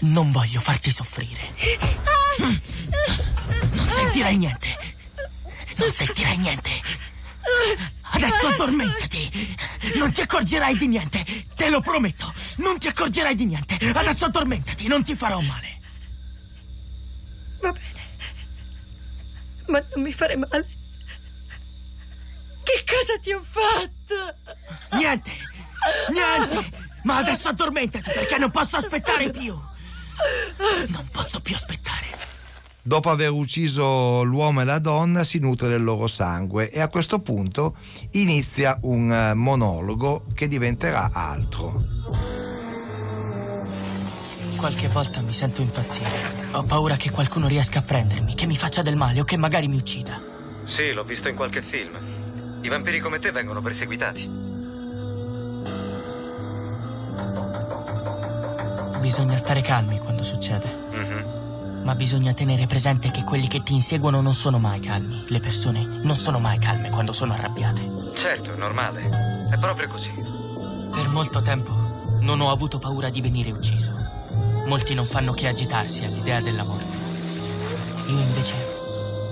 Non voglio farti soffrire. Non sentirai niente. Non sentirai niente. Adesso addormentati. Non ti accorgerai di niente. Te lo prometto. Non ti accorgerai di niente. Adesso addormentati. Non ti farò male. Va bene. Ma non mi fare male. Cosa ti ho fatto? Niente. Niente. Ma adesso addormentati perché non posso aspettare più. Non posso più aspettare. Dopo aver ucciso l'uomo e la donna si nutre del loro sangue e a questo punto inizia un eh, monologo che diventerà altro. Qualche volta mi sento impazzire. Ho paura che qualcuno riesca a prendermi, che mi faccia del male o che magari mi uccida. Sì, l'ho visto in qualche film. I vampiri come te vengono perseguitati. Bisogna stare calmi quando succede. Mhm. Ma bisogna tenere presente che quelli che ti inseguono non sono mai calmi. Le persone non sono mai calme quando sono arrabbiate. Certo, è normale. È proprio così. Per molto tempo non ho avuto paura di venire ucciso. Molti non fanno che agitarsi all'idea della morte. Io invece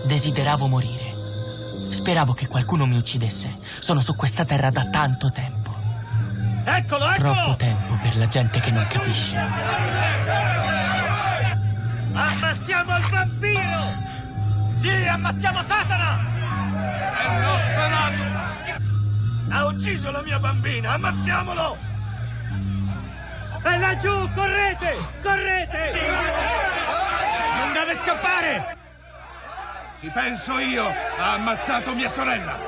desideravo morire. Speravo che qualcuno mi uccidesse. Sono su questa terra da tanto tempo. Eccolo, Troppo tempo per la gente che non capisce. Ammazziamo il vampiro! Sì, ammazziamo Satana! È Nosferatu! Ha ucciso la mia bambina, ammazziamolo! E laggiù, correte! Correte! Non deve scappare! Ci penso io! Ha ammazzato mia sorella!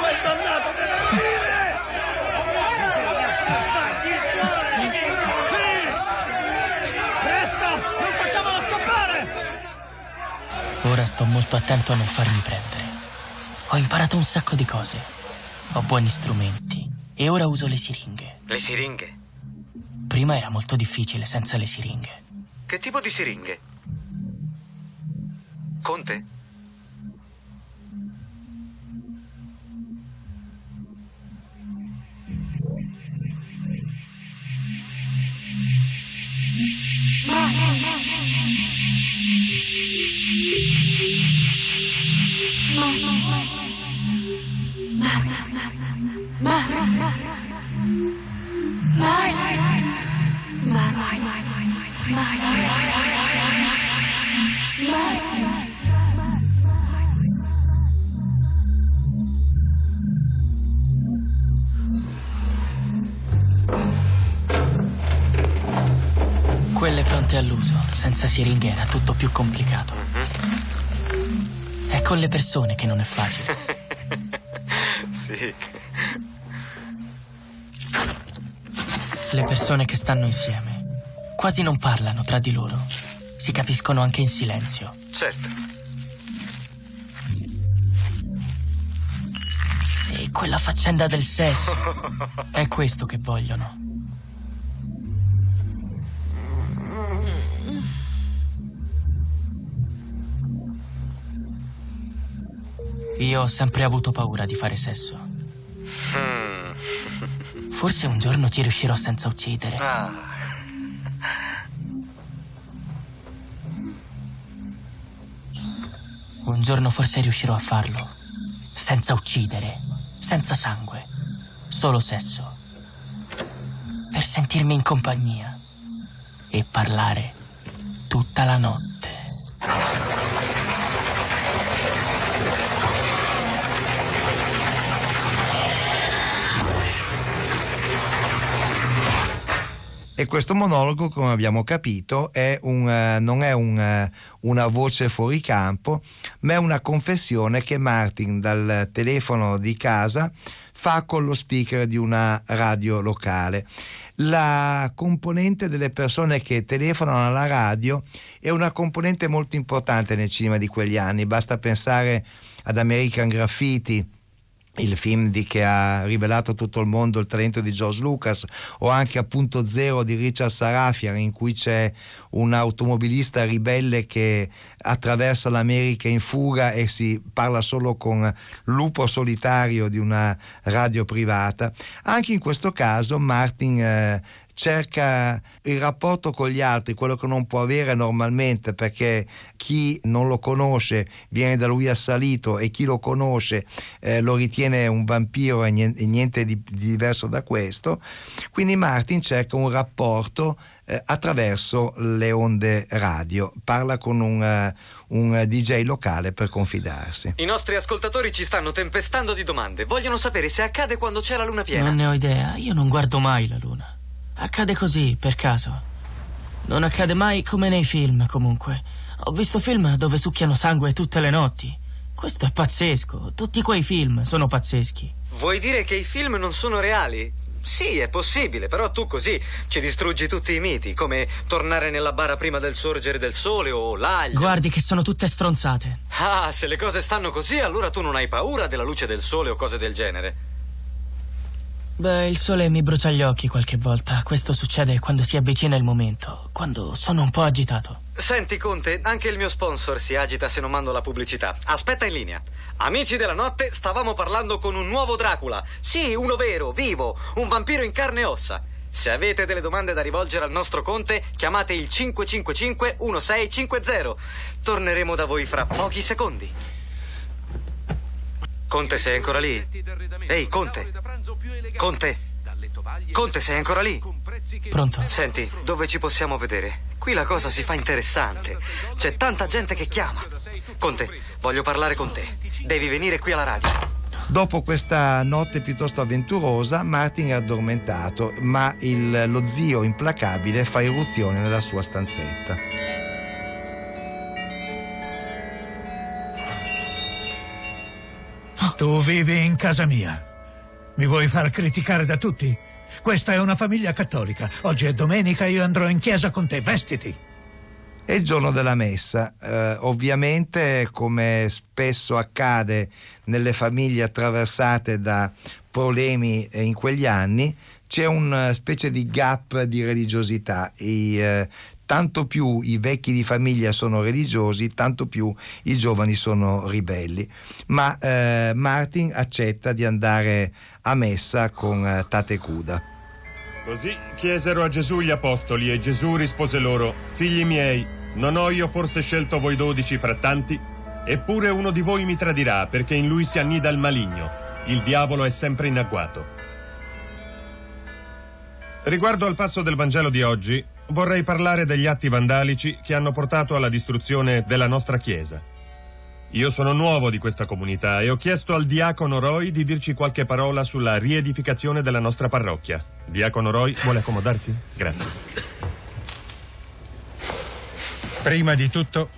Quel dannato deve morire! Presto! Non facciamolo scappare! Ora sto molto attento a non farmi prendere. Ho imparato un sacco di cose. Ho buoni strumenti. E ora uso le siringhe. Le siringhe? Prima era molto difficile senza le siringhe. Che tipo di siringhe? Conte? Siringhe era tutto più complicato. È con le persone che non è facile. Sì. Le persone che stanno insieme quasi non parlano tra di loro. Si capiscono anche in silenzio. Certo. E quella faccenda del sesso è questo che vogliono. Io ho sempre avuto paura di fare sesso. Mm. Forse un giorno ci riuscirò senza uccidere. Ah. Un giorno forse riuscirò a farlo. Senza uccidere. Senza sangue. solo sesso. Per sentirmi in compagnia e parlare tutta la notte. E questo monologo, come abbiamo capito, è un, eh, non è un, eh, una voce fuori campo, ma è una confessione che Martin dal telefono di casa fa con lo speaker di una radio locale. La componente delle persone che telefonano alla radio è una componente molto importante nel cinema di quegli anni, basta pensare ad American Graffiti il film di, che ha rivelato a tutto il mondo il talento di George Lucas o anche a Punto Zero di Richard Sarafian in cui c'è un automobilista ribelle che attraversa l'America in fuga e si parla solo con lupo solitario di una radio privata. Anche in questo caso Martin eh, cerca il rapporto con gli altri, quello che non può avere normalmente perché chi non lo conosce viene da lui assalito e chi lo conosce eh, lo ritiene un vampiro e niente, niente di, di, diverso da questo. Quindi Martin cerca un rapporto eh, attraverso le onde radio, parla con un, uh, un DJ locale per confidarsi. I nostri ascoltatori ci stanno tempestando di domande, vogliono sapere se accade quando c'è la luna piena. Non ne ho idea, io non guardo mai la luna. Accade così, per caso. Non accade mai come nei film, comunque. Ho visto film dove succhiano sangue tutte le notti. Questo è pazzesco. Tutti quei film sono pazzeschi. Vuoi dire che i film non sono reali? Sì, è possibile, però tu così ci distruggi tutti i miti, come tornare nella bara prima del sorgere del sole o l'aglio. Guardi che sono tutte stronzate. Ah, se le cose stanno così, allora tu non hai paura della luce del sole o cose del genere. Beh, il sole mi brucia gli occhi qualche volta. Questo succede quando si avvicina il momento, quando sono un po' agitato. Senti, Conte, anche il mio sponsor si agita se non mando la pubblicità. Aspetta in linea. Amici della notte, stavamo parlando con un nuovo Dracula. Sì, uno vero, vivo, un vampiro in carne e ossa. Se avete delle domande da rivolgere al nostro Conte, chiamate il 555 1650. Torneremo da voi fra pochi secondi. Conte, sei ancora lì? Ehi, Conte! Conte! Conte, sei ancora lì? Pronto? Senti, dove ci possiamo vedere? Qui la cosa si fa interessante. C'è tanta gente che chiama. Conte, voglio parlare con te. Devi venire qui alla radio. Dopo questa notte piuttosto avventurosa, Martin è addormentato, ma il, lo zio implacabile fa irruzione nella sua stanzetta. Tu vivi in casa mia. Mi vuoi far criticare da tutti? Questa è una famiglia cattolica. Oggi è domenica, io andrò in chiesa con te. Vestiti. È il giorno della messa. Eh, ovviamente, come spesso accade nelle famiglie attraversate da problemi eh, in quegli anni, c'è una specie di gap di religiosità. I, eh, tanto più i vecchi di famiglia sono religiosi, tanto più i giovani sono ribelli. Ma eh, Martin accetta di andare a messa con eh, Tate Cuda. Così chiesero a Gesù gli apostoli e Gesù rispose loro, figli miei, non ho io forse scelto voi dodici fra tanti? Eppure uno di voi mi tradirà perché in lui si annida il maligno. Il diavolo è sempre in agguato. Riguardo al passo del Vangelo di oggi, vorrei parlare degli atti vandalici che hanno portato alla distruzione della nostra Chiesa. Io sono nuovo di questa comunità e ho chiesto al diacono Roy di dirci qualche parola sulla riedificazione della nostra parrocchia. Diacono Roy, vuole accomodarsi? Grazie. Prima di tutto,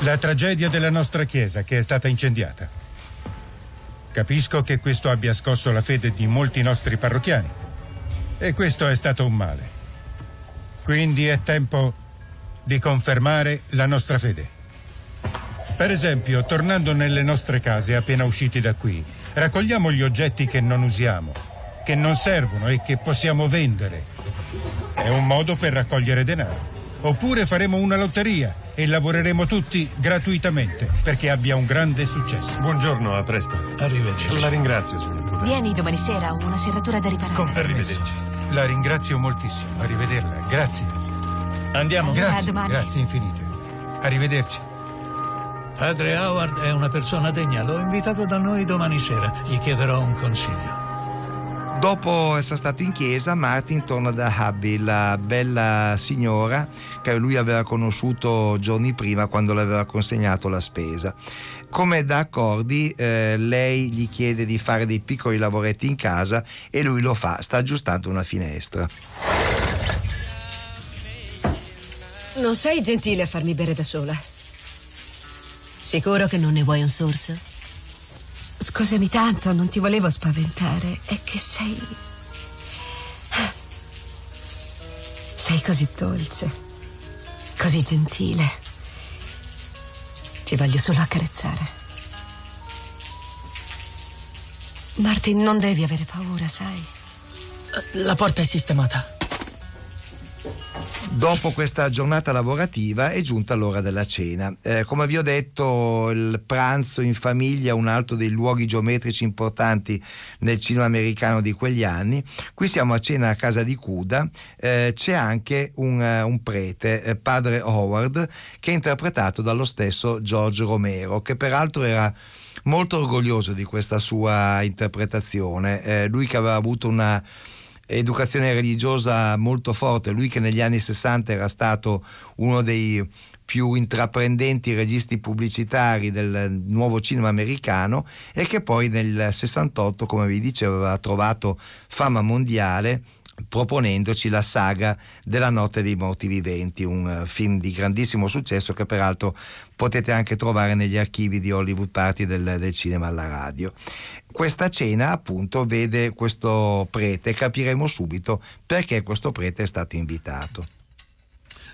la tragedia della nostra Chiesa che è stata incendiata. Capisco che questo abbia scosso la fede di molti nostri parrocchiani e questo è stato un male. Quindi è tempo di confermare la nostra fede. Per esempio, tornando nelle nostre case appena usciti da qui, raccogliamo gli oggetti che non usiamo, che non servono e che possiamo vendere. È un modo per raccogliere denaro. Oppure faremo una lotteria e lavoreremo tutti gratuitamente perché abbia un grande successo. Buongiorno, a presto. Arrivederci. La ringrazio, signor Vieni domani sera, ho una serratura da riparare. Con Arrivederci. La ringrazio moltissimo. Arrivederla. Grazie. Andiamo. Grazie. domani. Grazie infinite. Arrivederci. Padre Howard è una persona degna. L'ho invitato da noi domani sera. Gli chiederò un consiglio. Dopo essere stato in chiesa, Martin torna da Abby, la bella signora che lui aveva conosciuto giorni prima quando le aveva consegnato la spesa. Come da accordi, eh, lei gli chiede di fare dei piccoli lavoretti in casa e lui lo fa, sta aggiustando una finestra. Non sei gentile a farmi bere da sola. Sicuro che non ne vuoi un sorso? Scusami tanto, non ti volevo spaventare. È che sei. Sei così dolce, così gentile. Ti voglio solo accarezzare. Martin, non devi avere paura, sai. La porta è sistemata. Dopo questa giornata lavorativa è giunta l'ora della cena. Eh, come vi ho detto, il pranzo in famiglia è un altro dei luoghi geometrici importanti nel cinema americano di quegli anni. Qui siamo a cena a casa di Cuda, eh, c'è anche un, uh, un prete, eh, padre Howard, che è interpretato dallo stesso George Romero, che peraltro era molto orgoglioso di questa sua interpretazione. Eh, lui che aveva avuto una educazione religiosa molto forte, lui che negli anni 60 era stato uno dei più intraprendenti registi pubblicitari del nuovo cinema americano e che poi nel 68, come vi dicevo, aveva trovato fama mondiale proponendoci la saga della notte dei morti viventi, un film di grandissimo successo che peraltro potete anche trovare negli archivi di Hollywood Party del, del cinema alla radio. Questa cena appunto vede questo prete, capiremo subito perché questo prete è stato invitato.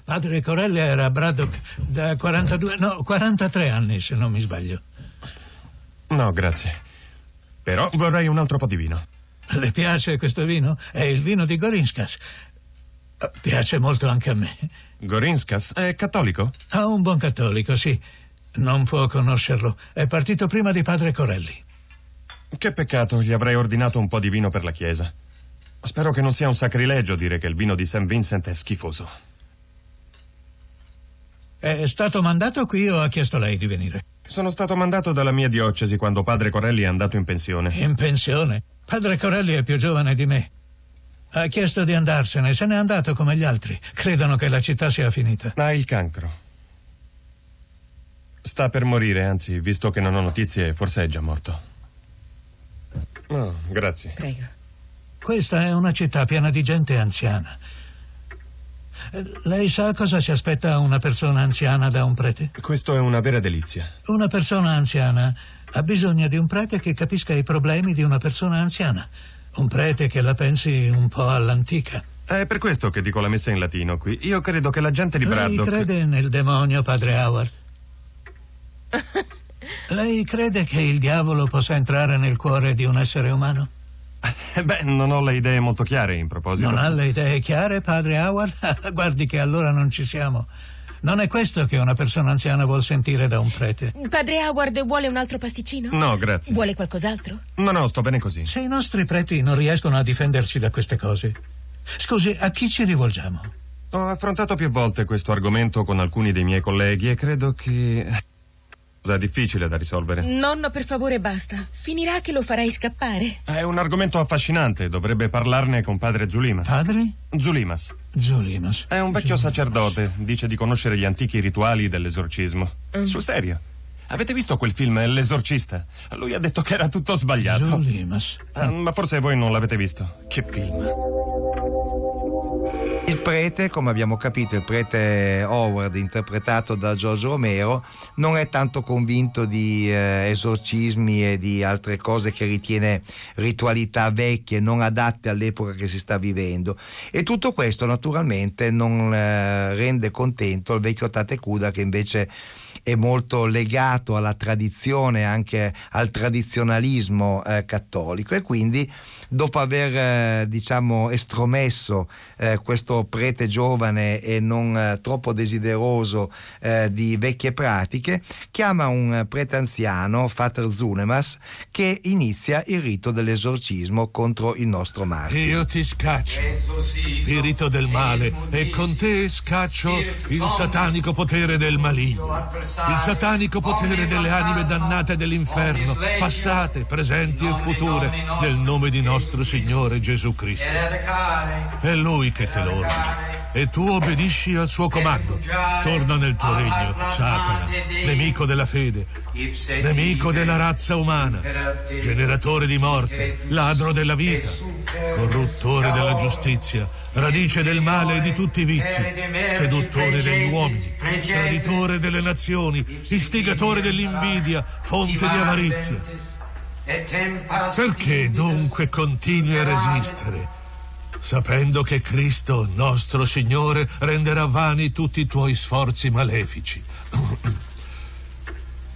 Padre Corelli era a Braddock da 42, no, 43 anni se non mi sbaglio. No, grazie. Però vorrei un altro po' di vino. Le piace questo vino? È il vino di Gorinskas. Piace molto anche a me. Gorinskas è cattolico? Ah, un buon cattolico, sì. Non può conoscerlo. È partito prima di padre Corelli. Che peccato, gli avrei ordinato un po' di vino per la chiesa. Spero che non sia un sacrilegio dire che il vino di St. Vincent è schifoso. È stato mandato qui o ha chiesto lei di venire? Sono stato mandato dalla mia diocesi quando padre Corelli è andato in pensione. In pensione? Padre Corelli è più giovane di me. Ha chiesto di andarsene, se n'è andato come gli altri. Credono che la città sia finita. Ha il cancro. Sta per morire, anzi, visto che non ho notizie, forse è già morto. Oh, grazie. Prego. Questa è una città piena di gente anziana. Lei sa cosa si aspetta una persona anziana da un prete? Questo è una vera delizia. Una persona anziana ha bisogno di un prete che capisca i problemi di una persona anziana. Un prete che la pensi un po' all'antica. È per questo che dico la messa in latino qui. Io credo che la gente di Braddock... Lei crede nel demonio, padre Howard? Lei crede che il diavolo possa entrare nel cuore di un essere umano? Beh, non ho le idee molto chiare in proposito. Non ha le idee chiare, padre Howard? Guardi che allora non ci siamo. Non è questo che una persona anziana vuol sentire da un prete. Padre Howard vuole un altro pasticcino? No, grazie. Vuole qualcos'altro? No, no, sto bene così. Se i nostri preti non riescono a difenderci da queste cose, scusi, a chi ci rivolgiamo? Ho affrontato più volte questo argomento con alcuni dei miei colleghi e credo che è difficile da risolvere. Nonno, per favore, basta. Finirà che lo farai scappare. È un argomento affascinante. Dovrebbe parlarne con padre Zulimas. Padre? Zulimas. Zulimas. È un vecchio Zulimas. sacerdote. Dice di conoscere gli antichi rituali dell'esorcismo. Mm. Sul serio. Avete visto quel film, L'esorcista? Lui ha detto che era tutto sbagliato. Zulimas. Eh, ma forse voi non l'avete visto. Che film. Il prete, come abbiamo capito, il prete Howard, interpretato da Giorgio Romero, non è tanto convinto di eh, esorcismi e di altre cose che ritiene ritualità vecchie, non adatte all'epoca che si sta vivendo. E tutto questo naturalmente non eh, rende contento il vecchio Tate Kuda che invece è molto legato alla tradizione, anche al tradizionalismo eh, cattolico e quindi dopo aver eh, diciamo estromesso eh, questo prete giovane e non eh, troppo desideroso eh, di vecchie pratiche, chiama un prete anziano, Frater Zunemas, che inizia il rito dell'esorcismo contro il nostro martire. Io ti scaccio, spirito del male, e con te scaccio il satanico potere del maligno. Il satanico potere delle anime dannate dell'inferno, passate, presenti e future, nel nome di nostro Signore Gesù Cristo. È Lui che te lo ordina. E tu obbedisci al suo comando. Torna nel tuo regno, Satana, nemico della fede, nemico della razza umana, generatore di morte, ladro della vita, corruttore della giustizia, radice del male e di tutti i vizi, seduttore degli uomini, traditore delle nazioni, istigatore dell'invidia, fonte di avarizia. Perché dunque continui a resistere? Sapendo che Cristo, nostro Signore, renderà vani tutti i tuoi sforzi malefici.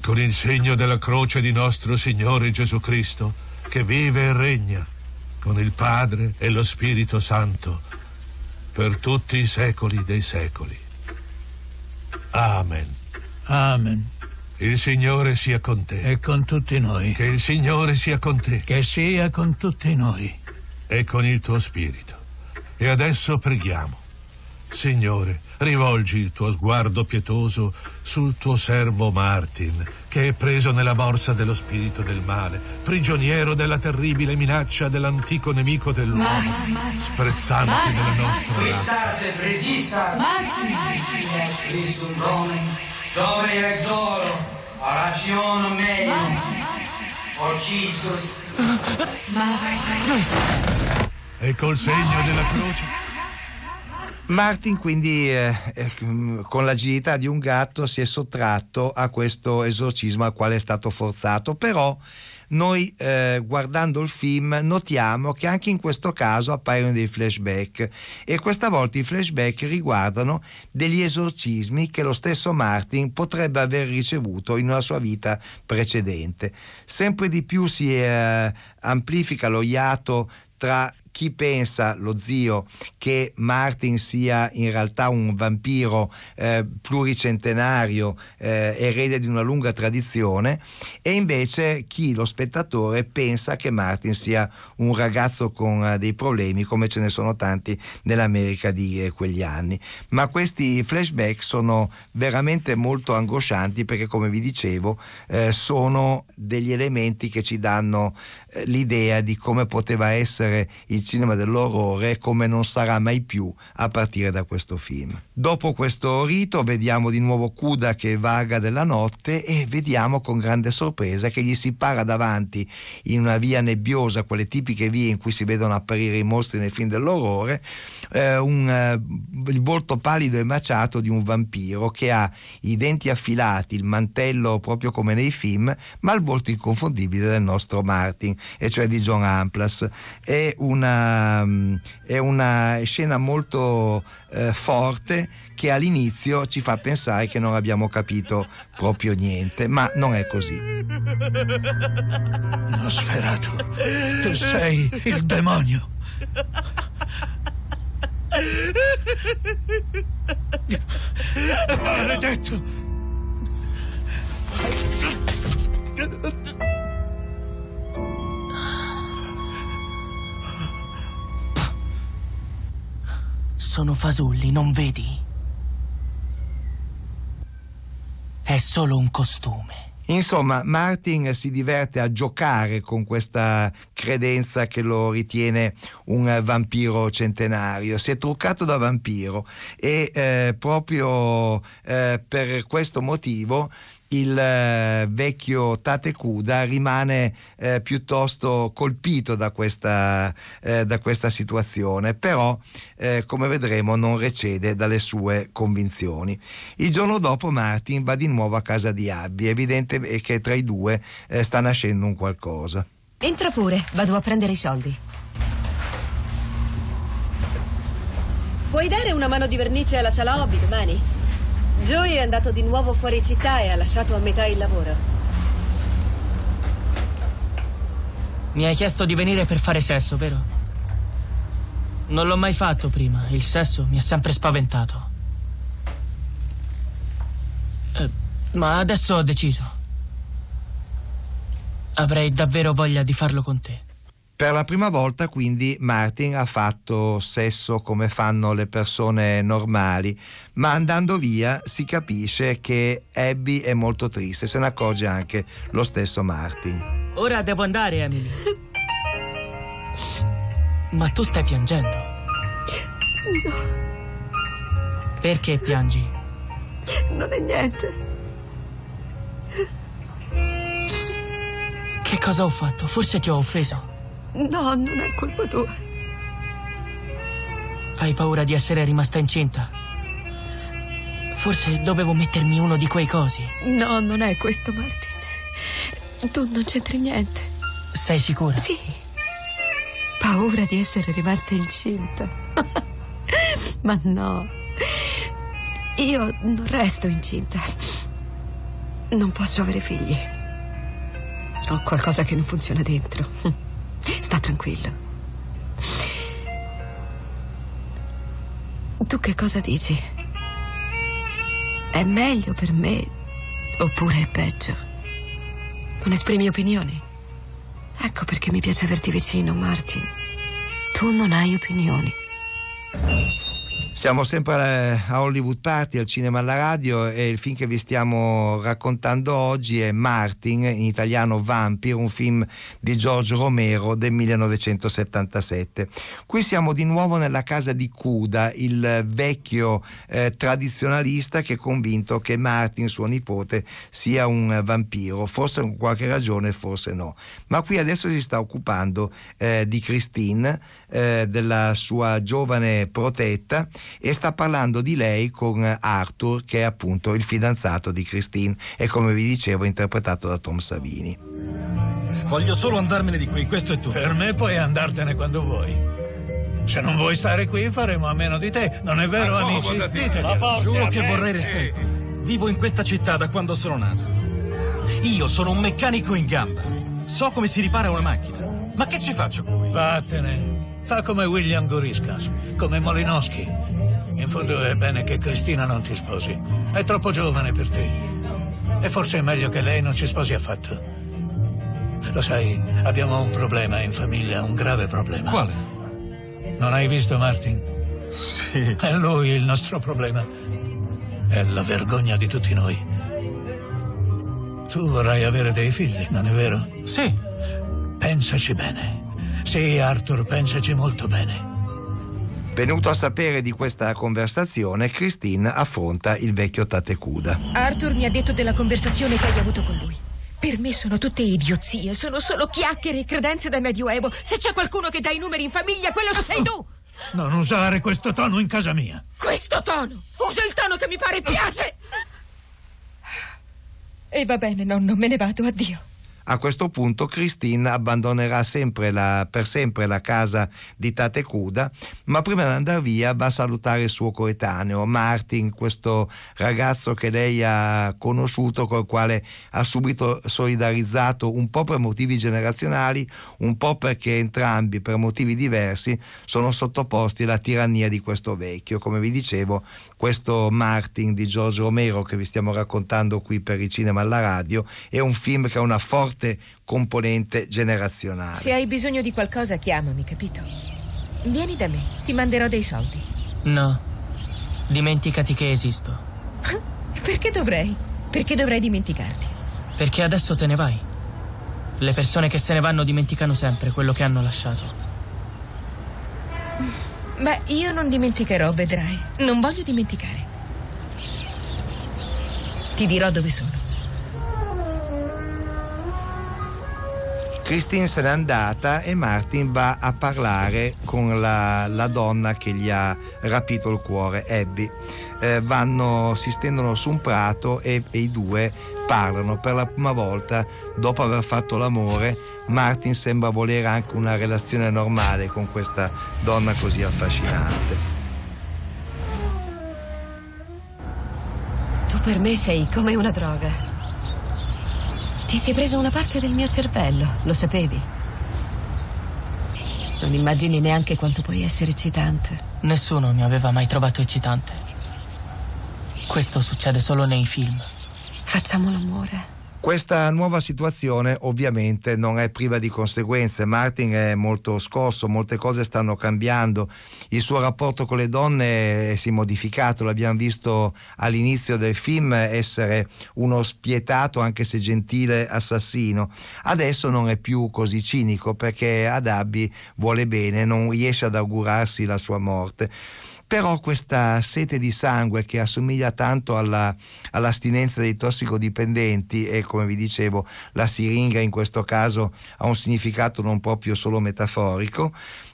Con il segno della croce di nostro Signore Gesù Cristo, che vive e regna con il Padre e lo Spirito Santo, per tutti i secoli dei secoli. Amen. Amen. Il Signore sia con te. E con tutti noi. Che il Signore sia con te. Che sia con tutti noi. E con il tuo spirito. E adesso preghiamo. Signore, rivolgi il tuo sguardo pietoso sul tuo servo Martin, che è preso nella borsa dello spirito del male, prigioniero della terribile minaccia dell'antico nemico dell'uomo, sprezzante della nostra razza. Resistas resistas. Christum Domini, Domini exolo, orationum meum, por Jesus. E col segno della croce. Martin quindi eh, eh, con l'agilità di un gatto si è sottratto a questo esorcismo al quale è stato forzato, però noi eh, guardando il film notiamo che anche in questo caso appaiono dei flashback e questa volta i flashback riguardano degli esorcismi che lo stesso Martin potrebbe aver ricevuto in una sua vita precedente. Sempre di più si eh, amplifica lo iato tra chi pensa, lo zio, che Martin sia in realtà un vampiro eh, pluricentenario, eh, erede di una lunga tradizione, e invece chi, lo spettatore, pensa che Martin sia un ragazzo con eh, dei problemi, come ce ne sono tanti nell'America di eh, quegli anni. Ma questi flashback sono veramente molto angoscianti perché, come vi dicevo, eh, sono degli elementi che ci danno eh, l'idea di come poteva essere il cinema dell'orrore come non sarà mai più a partire da questo film. Dopo questo rito vediamo di nuovo Kuda che vaga della notte e vediamo con grande sorpresa che gli si para davanti in una via nebbiosa, quelle tipiche vie in cui si vedono apparire i mostri nei film dell'orrore, eh, un, eh, il volto pallido e maciato di un vampiro che ha i denti affilati, il mantello proprio come nei film, ma il volto inconfondibile del nostro Martin, e cioè di John Amplas. È una, è una scena molto eh, forte che all'inizio ci fa pensare che non abbiamo capito proprio niente, ma non è così. Nosferatu, tu sei il demonio. Maledetto! Sono fasulli, non vedi? È solo un costume. Insomma, Martin si diverte a giocare con questa credenza che lo ritiene un vampiro centenario. Si è truccato da vampiro e eh, proprio eh, per questo motivo il eh, vecchio Tate Kuda rimane eh, piuttosto colpito da questa, eh, da questa situazione, però eh, come vedremo non recede dalle sue convinzioni. Il giorno dopo Martin va di nuovo a casa di Abby, è evidente che tra i due eh, sta nascendo un qualcosa. Entra pure, vado a prendere i soldi. Puoi dare una mano di vernice alla sala hobby domani? Joey è andato di nuovo fuori città e ha lasciato a metà il lavoro. Mi hai chiesto di venire per fare sesso, vero? Non l'ho mai fatto prima. Il sesso mi ha sempre spaventato. Eh, ma adesso ho deciso. Avrei davvero voglia di farlo con te. Per la prima volta quindi Martin ha fatto sesso come fanno le persone normali, ma andando via si capisce che Abby è molto triste, se ne accorge anche lo stesso Martin. Ora devo andare, Emily. Ma tu stai piangendo. No, Perché piangi? non è niente. Che cosa ho fatto? Forse ti ho offeso. No, non è colpa tua. Hai paura di essere rimasta incinta? Forse dovevo mettermi uno di quei cosi. No, non è questo, Martin. Tu non c'entri niente. Sei sicura? Sì. Paura di essere rimasta incinta. Ma no. Io non resto incinta. Non posso avere figli. Ho qualcosa che non funziona dentro. Sta tranquillo. Tu che cosa dici? È meglio per me oppure è peggio? Non esprimi opinioni? Ecco perché mi piace averti vicino, Martin. Tu non hai opinioni. Siamo sempre a Hollywood Party, al cinema alla radio e il film che vi stiamo raccontando oggi è Martin, in italiano Vampire, un film di George Romero del 1977. Qui siamo di nuovo nella casa di Cuda, il vecchio eh, tradizionalista che è convinto che Martin, suo nipote, sia un vampiro, forse con qualche ragione, forse no. Ma qui adesso si sta occupando eh, di Christine, eh, della sua giovane protetta e sta parlando di lei con Arthur che è appunto il fidanzato di Christine e come vi dicevo interpretato da Tom Savini. Voglio solo andarmene di qui, questo è tutto. Per me puoi andartene quando vuoi. Se non vuoi stare qui faremo a meno di te, non è vero amici? Diteli. Giuro che vorrei restare qui. Vivo in questa città da quando sono nato. Io sono un meccanico in gamba. So come si ripara una macchina. Ma che ci faccio qui? Vattene. Fa come William Goriskas, come Molinowski. In fondo è bene che Cristina non ti sposi. È troppo giovane per te. E forse è meglio che lei non si sposi affatto. Lo sai, abbiamo un problema in famiglia, un grave problema. Quale? Non hai visto Martin? Sì. È lui il nostro problema. È la vergogna di tutti noi. Tu vorrai avere dei figli, non è vero? Sì. Pensaci bene. Sì, Arthur, pensaci molto bene. Venuto a sapere di questa conversazione, Christine affronta il vecchio Tatekuda. Arthur mi ha detto della conversazione che hai avuto con lui. Per me sono tutte idiozie, sono solo chiacchiere e credenze da medioevo. Se c'è qualcuno che dà i numeri in famiglia, quello sei tu! Non usare questo tono in casa mia. Questo tono! Usa il tono che mi pare piace! E va bene, nonno, me ne vado, addio. A questo punto Christine abbandonerà sempre la, per sempre la casa di Tate Cuda, ma prima di andare via va a salutare il suo coetaneo, Martin, questo ragazzo che lei ha conosciuto, col quale ha subito solidarizzato un po' per motivi generazionali, un po' perché entrambi, per motivi diversi, sono sottoposti alla tirannia di questo vecchio. Come vi dicevo, questo Martin di Giorgio Romero che vi stiamo raccontando qui per il cinema alla radio è un film che ha una forte componente generazionale. Se hai bisogno di qualcosa, chiamami, capito? Vieni da me, ti manderò dei soldi. No, dimenticati che esisto. Perché dovrei? Perché dovrei dimenticarti? Perché adesso te ne vai. Le persone che se ne vanno dimenticano sempre quello che hanno lasciato. Beh, io non dimenticherò, vedrai. Non voglio dimenticare. Ti dirò dove sono. Christine se n'è andata e Martin va a parlare con la, la donna che gli ha rapito il cuore, Abby. Eh, vanno, si stendono su un prato e, e i due parlano. Per la prima volta, dopo aver fatto l'amore, Martin sembra volere anche una relazione normale con questa donna così affascinante. Tu per me sei come una droga. Ti sei preso una parte del mio cervello, lo sapevi? Non immagini neanche quanto puoi essere eccitante. Nessuno mi aveva mai trovato eccitante. Questo succede solo nei film. Facciamo l'amore. Questa nuova situazione ovviamente non è priva di conseguenze. Martin è molto scosso, molte cose stanno cambiando, il suo rapporto con le donne si è modificato, l'abbiamo visto all'inizio del film essere uno spietato anche se gentile assassino. Adesso non è più così cinico perché ad Abby vuole bene, non riesce ad augurarsi la sua morte però questa sete di sangue che assomiglia tanto alla, all'astinenza dei tossicodipendenti e come vi dicevo la siringa in questo caso ha un significato non proprio solo metaforico,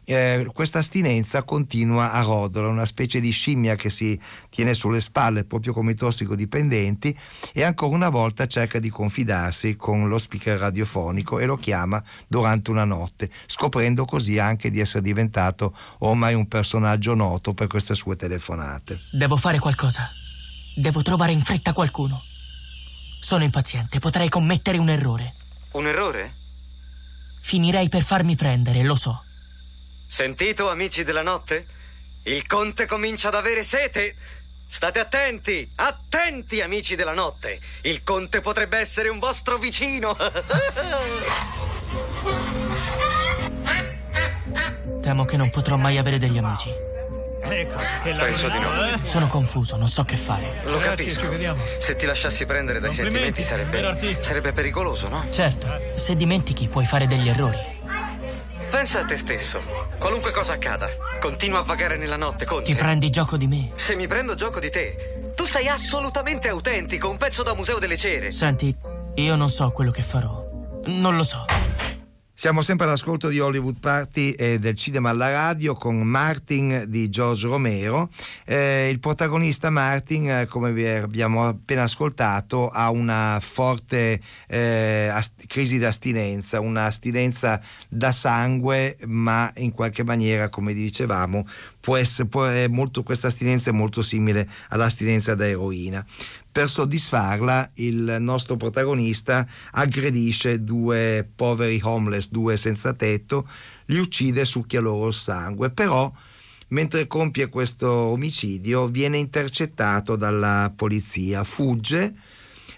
eh, questa astinenza continua a rodola, una specie di scimmia che si tiene sulle spalle proprio come i tossicodipendenti e ancora una volta cerca di confidarsi con lo speaker radiofonico e lo chiama durante una notte, scoprendo così anche di essere diventato ormai un personaggio noto per queste sue telefonate. Devo fare qualcosa. Devo trovare in fretta qualcuno. Sono impaziente, potrei commettere un errore. Un errore? Finirei per farmi prendere, lo so. Sentito, amici della notte? Il conte comincia ad avere sete. State attenti, attenti, amici della notte. Il conte potrebbe essere un vostro vicino. Temo che non potrò mai avere degli amici. Ecco, Penso di no. Sono confuso, non so che fare. Lo capisco. Se ti lasciassi prendere dai sentimenti sarebbe, sarebbe pericoloso, no? Certo, se dimentichi puoi fare degli errori. Pensa a te stesso. Qualunque cosa accada, continua a vagare nella notte, Conte. Ti prendi gioco di me? Se mi prendo gioco di te, tu sei assolutamente autentico, un pezzo da museo delle cere. Senti, io non so quello che farò. Non lo so. Siamo sempre all'ascolto di Hollywood Party e del cinema alla radio con Martin di George Romero. Eh, il protagonista Martin, eh, come abbiamo appena ascoltato, ha una forte eh, ast- crisi di astinenza, un'astinenza da sangue, ma in qualche maniera, come dicevamo, può essere, può, molto, questa astinenza è molto simile all'astinenza da eroina per soddisfarla il nostro protagonista aggredisce due poveri homeless, due senza tetto, li uccide, succhia loro il sangue, però mentre compie questo omicidio viene intercettato dalla polizia, fugge,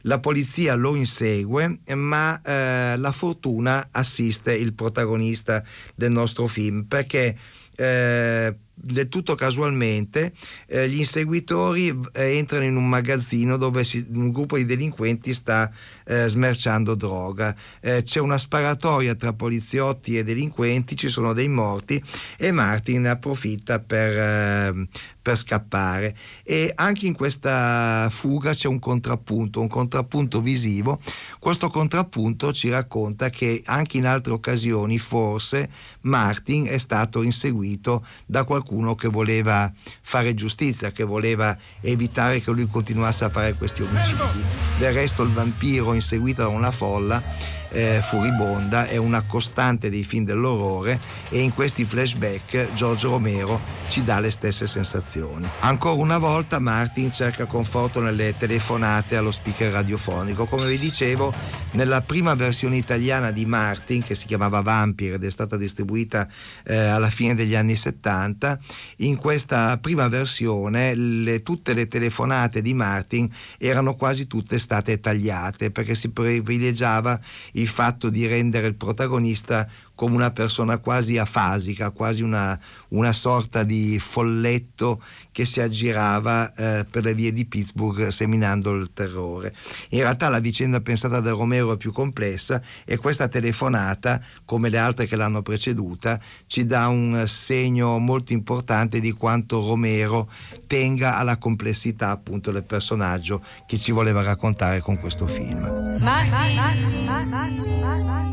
la polizia lo insegue, ma eh, la fortuna assiste il protagonista del nostro film perché eh, del tutto casualmente eh, gli inseguitori eh, entrano in un magazzino dove si, un gruppo di delinquenti sta eh, smerciando droga. Eh, c'è una sparatoria tra poliziotti e delinquenti, ci sono dei morti e Martin approfitta per, eh, per scappare. E anche in questa fuga c'è un contrappunto, un contrappunto visivo. Questo contrappunto ci racconta che anche in altre occasioni forse Martin è stato inseguito da qualcuno che voleva fare giustizia, che voleva evitare che lui continuasse a fare questi omicidi. Del resto il vampiro inseguito da una folla eh, furibonda è una costante dei film dell'orrore e in questi flashback Giorgio Romero ci dà le stesse sensazioni. Ancora una volta Martin cerca conforto nelle telefonate allo speaker radiofonico. Come vi dicevo, nella prima versione italiana di Martin, che si chiamava Vampire ed è stata distribuita eh, alla fine degli anni 70, in questa prima versione le, tutte le telefonate di Martin erano quasi tutte state tagliate perché si privilegiava il fatto di rendere il protagonista come una persona quasi afasica, quasi una, una sorta di folletto che si aggirava eh, per le vie di Pittsburgh seminando il terrore. In realtà la vicenda pensata da Romero è più complessa e questa telefonata, come le altre che l'hanno preceduta, ci dà un segno molto importante di quanto Romero tenga alla complessità appunto del personaggio che ci voleva raccontare con questo film. Martin.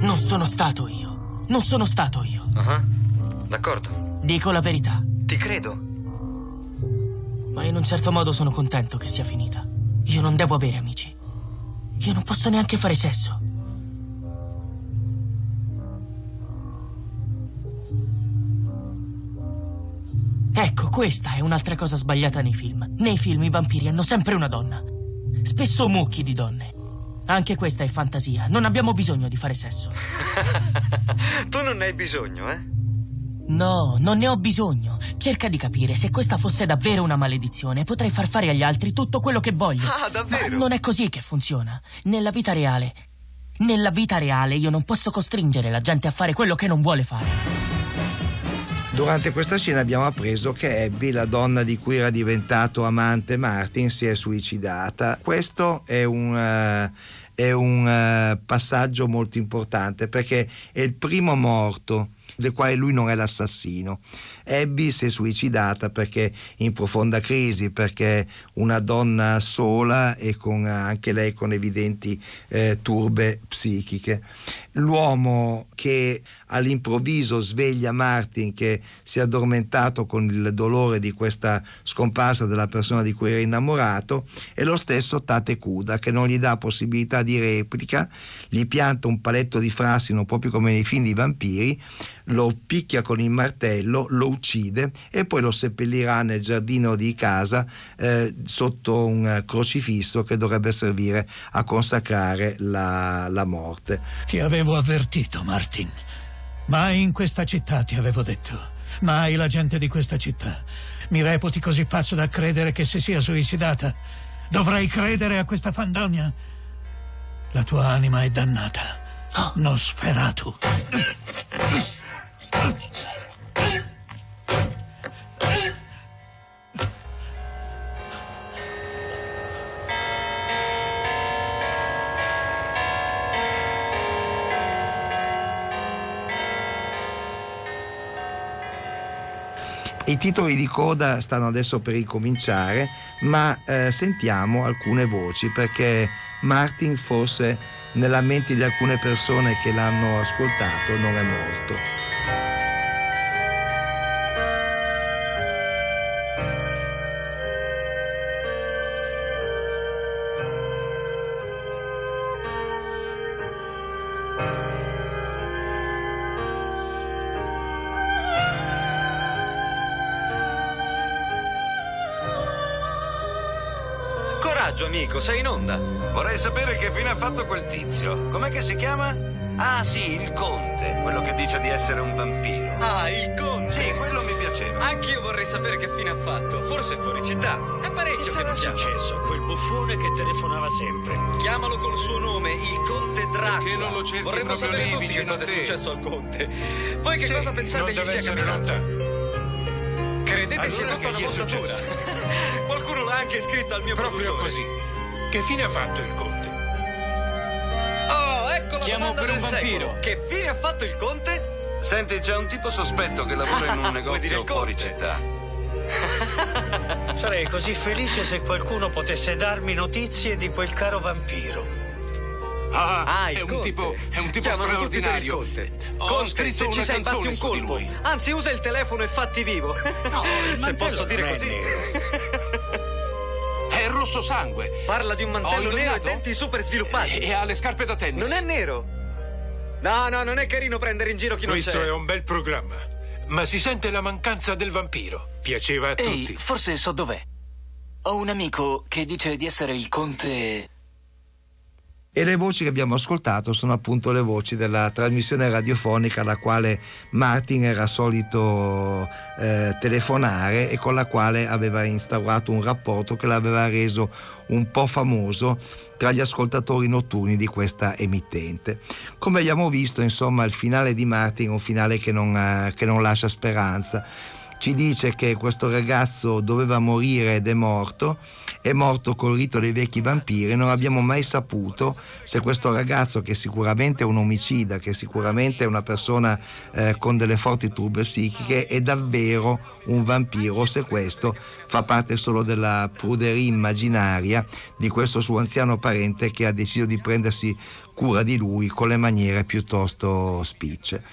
Non sono stato io. Non sono stato io. Uh-huh. D'accordo. Dico la verità. Ti credo. Ma in un certo modo sono contento che sia finita. Io non devo avere amici. Io non posso neanche fare sesso. Ecco, questa è un'altra cosa sbagliata nei film. Nei film i vampiri hanno sempre una donna. Spesso mucchi di donne. Anche questa è fantasia. Non abbiamo bisogno di fare sesso. tu non ne hai bisogno, eh? No, non ne ho bisogno. Cerca di capire, se questa fosse davvero una maledizione, potrei far fare agli altri tutto quello che voglio. Ah, davvero? Ma non è così che funziona. Nella vita reale. Nella vita reale io non posso costringere la gente a fare quello che non vuole fare. Durante questa scena abbiamo appreso che Abby, la donna di cui era diventato amante Martin, si è suicidata. Questo è un, uh, è un uh, passaggio molto importante perché è il primo morto del quale lui non è l'assassino. Abby si è suicidata perché in profonda crisi, perché una donna sola e con, anche lei con evidenti eh, turbe psichiche. L'uomo che all'improvviso sveglia Martin che si è addormentato con il dolore di questa scomparsa della persona di cui era innamorato è lo stesso Tate Kuda che non gli dà possibilità di replica, gli pianta un paletto di frassino proprio come nei film di vampiri, lo picchia con il martello, lo uccide e poi lo seppellirà nel giardino di casa eh, sotto un crocifisso che dovrebbe servire a consacrare la, la morte. Ti avevo avvertito, Martin. Mai in questa città ti avevo detto. Mai la gente di questa città. Mi reputi così pazzo da credere che si sia suicidata. Dovrei credere a questa fandonia. La tua anima è dannata. Nosferatu. I titoli di coda stanno adesso per ricominciare, ma eh, sentiamo alcune voci perché Martin forse nella mente di alcune persone che l'hanno ascoltato non è morto. Amico, sei in onda. Vorrei sapere che fine ha fatto quel tizio. Com'è che si chiama? Ah, sì, il conte, quello che dice di essere un vampiro. Ah, il conte. Sì, quello mi piaceva. Anch'io vorrei sapere che fine ha fatto. Forse è fuori città. È parecchio Che che sarà successo quel buffone che telefonava sempre? Chiamalo col suo nome, il conte Dracula. Perché non lo cerchi Vorremmo proprio sapere lì, tutti che cosa è successo al conte. Voi che Sì, cosa pensate gli sia capitato? Credete sia Allora tutta che una gli è montatura? Qualcuno l'ha anche scritto al mio Proprio produttore. così. Che fine ha fatto il conte? Oh, ecco la Chiamo domanda per un secolo. vampiro. Che fine ha fatto il conte? Senti, c'è un tipo sospetto che lavora in un negozio fuori città. Sarei così felice se qualcuno potesse darmi notizie di quel caro vampiro. Ah, il è un tipo, è un tipo Chiamano straordinario. conte. Ho Conte, scritto se ci sei canzone un colpo. Anzi, usa il telefono e fatti vivo. il se posso dire così. È rosso sangue. Parla di un mantello nero e denti super sviluppati. E ha le scarpe da tennis. Non è nero. No, no, non è carino prendere in giro chi non Questo c'è. è un bel programma. Ma si sente la mancanza del vampiro. Piaceva a Ehi, tutti. forse so dov'è. Ho un amico che dice di essere il conte. E le voci che abbiamo ascoltato sono appunto le voci della trasmissione radiofonica alla quale Martin era solito eh, telefonare e con la quale aveva instaurato un rapporto che l'aveva reso un po' famoso tra gli ascoltatori notturni di questa emittente. Come abbiamo visto, insomma, il finale di Martin è un finale che non, eh, che non lascia speranza. Ci dice che questo ragazzo doveva morire ed è morto, è morto col rito dei vecchi vampiri, non abbiamo mai saputo se questo ragazzo che sicuramente è un omicida, che sicuramente è una persona eh, con delle forti turbe psichiche, è davvero un vampiro o se questo fa parte solo della pruderia immaginaria di questo suo anziano parente che ha deciso di prendersi cura di lui con le maniere piuttosto spicce.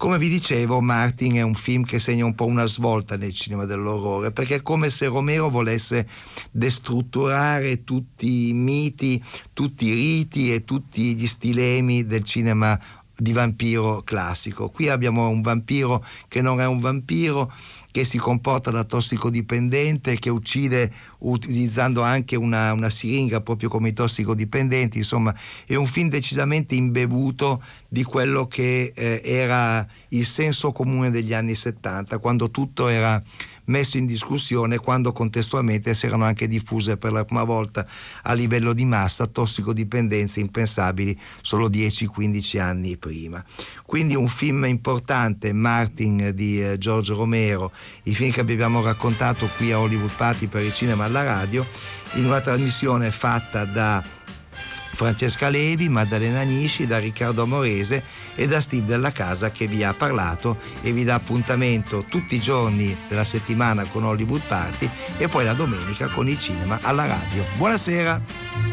Come vi dicevo, Martin è un film che segna un po' una svolta nel cinema dell'orrore, perché è come se Romero volesse destrutturare tutti i miti, tutti i riti e tutti gli stilemi del cinema di vampiro classico. Qui abbiamo un vampiro che non è un vampiro, che si comporta da tossicodipendente, che uccide utilizzando anche una, una siringa proprio come i tossicodipendenti, insomma è un film decisamente imbevuto di quello che eh, era il senso comune degli anni 70, quando tutto era messo in discussione quando contestualmente si erano anche diffuse per la prima volta a livello di massa tossicodipendenze impensabili solo 10-15 anni prima. Quindi un film importante, Martin di eh, Giorgio Romero, il film che abbiamo raccontato qui a Hollywood Party per il cinema alla radio, in una trasmissione fatta da Francesca Levi, Maddalena Nisci, da Riccardo Amorese e da Steve Della Casa che vi ha parlato e vi dà appuntamento tutti i giorni della settimana con Hollywood Party e poi la domenica con il cinema alla radio. Buonasera!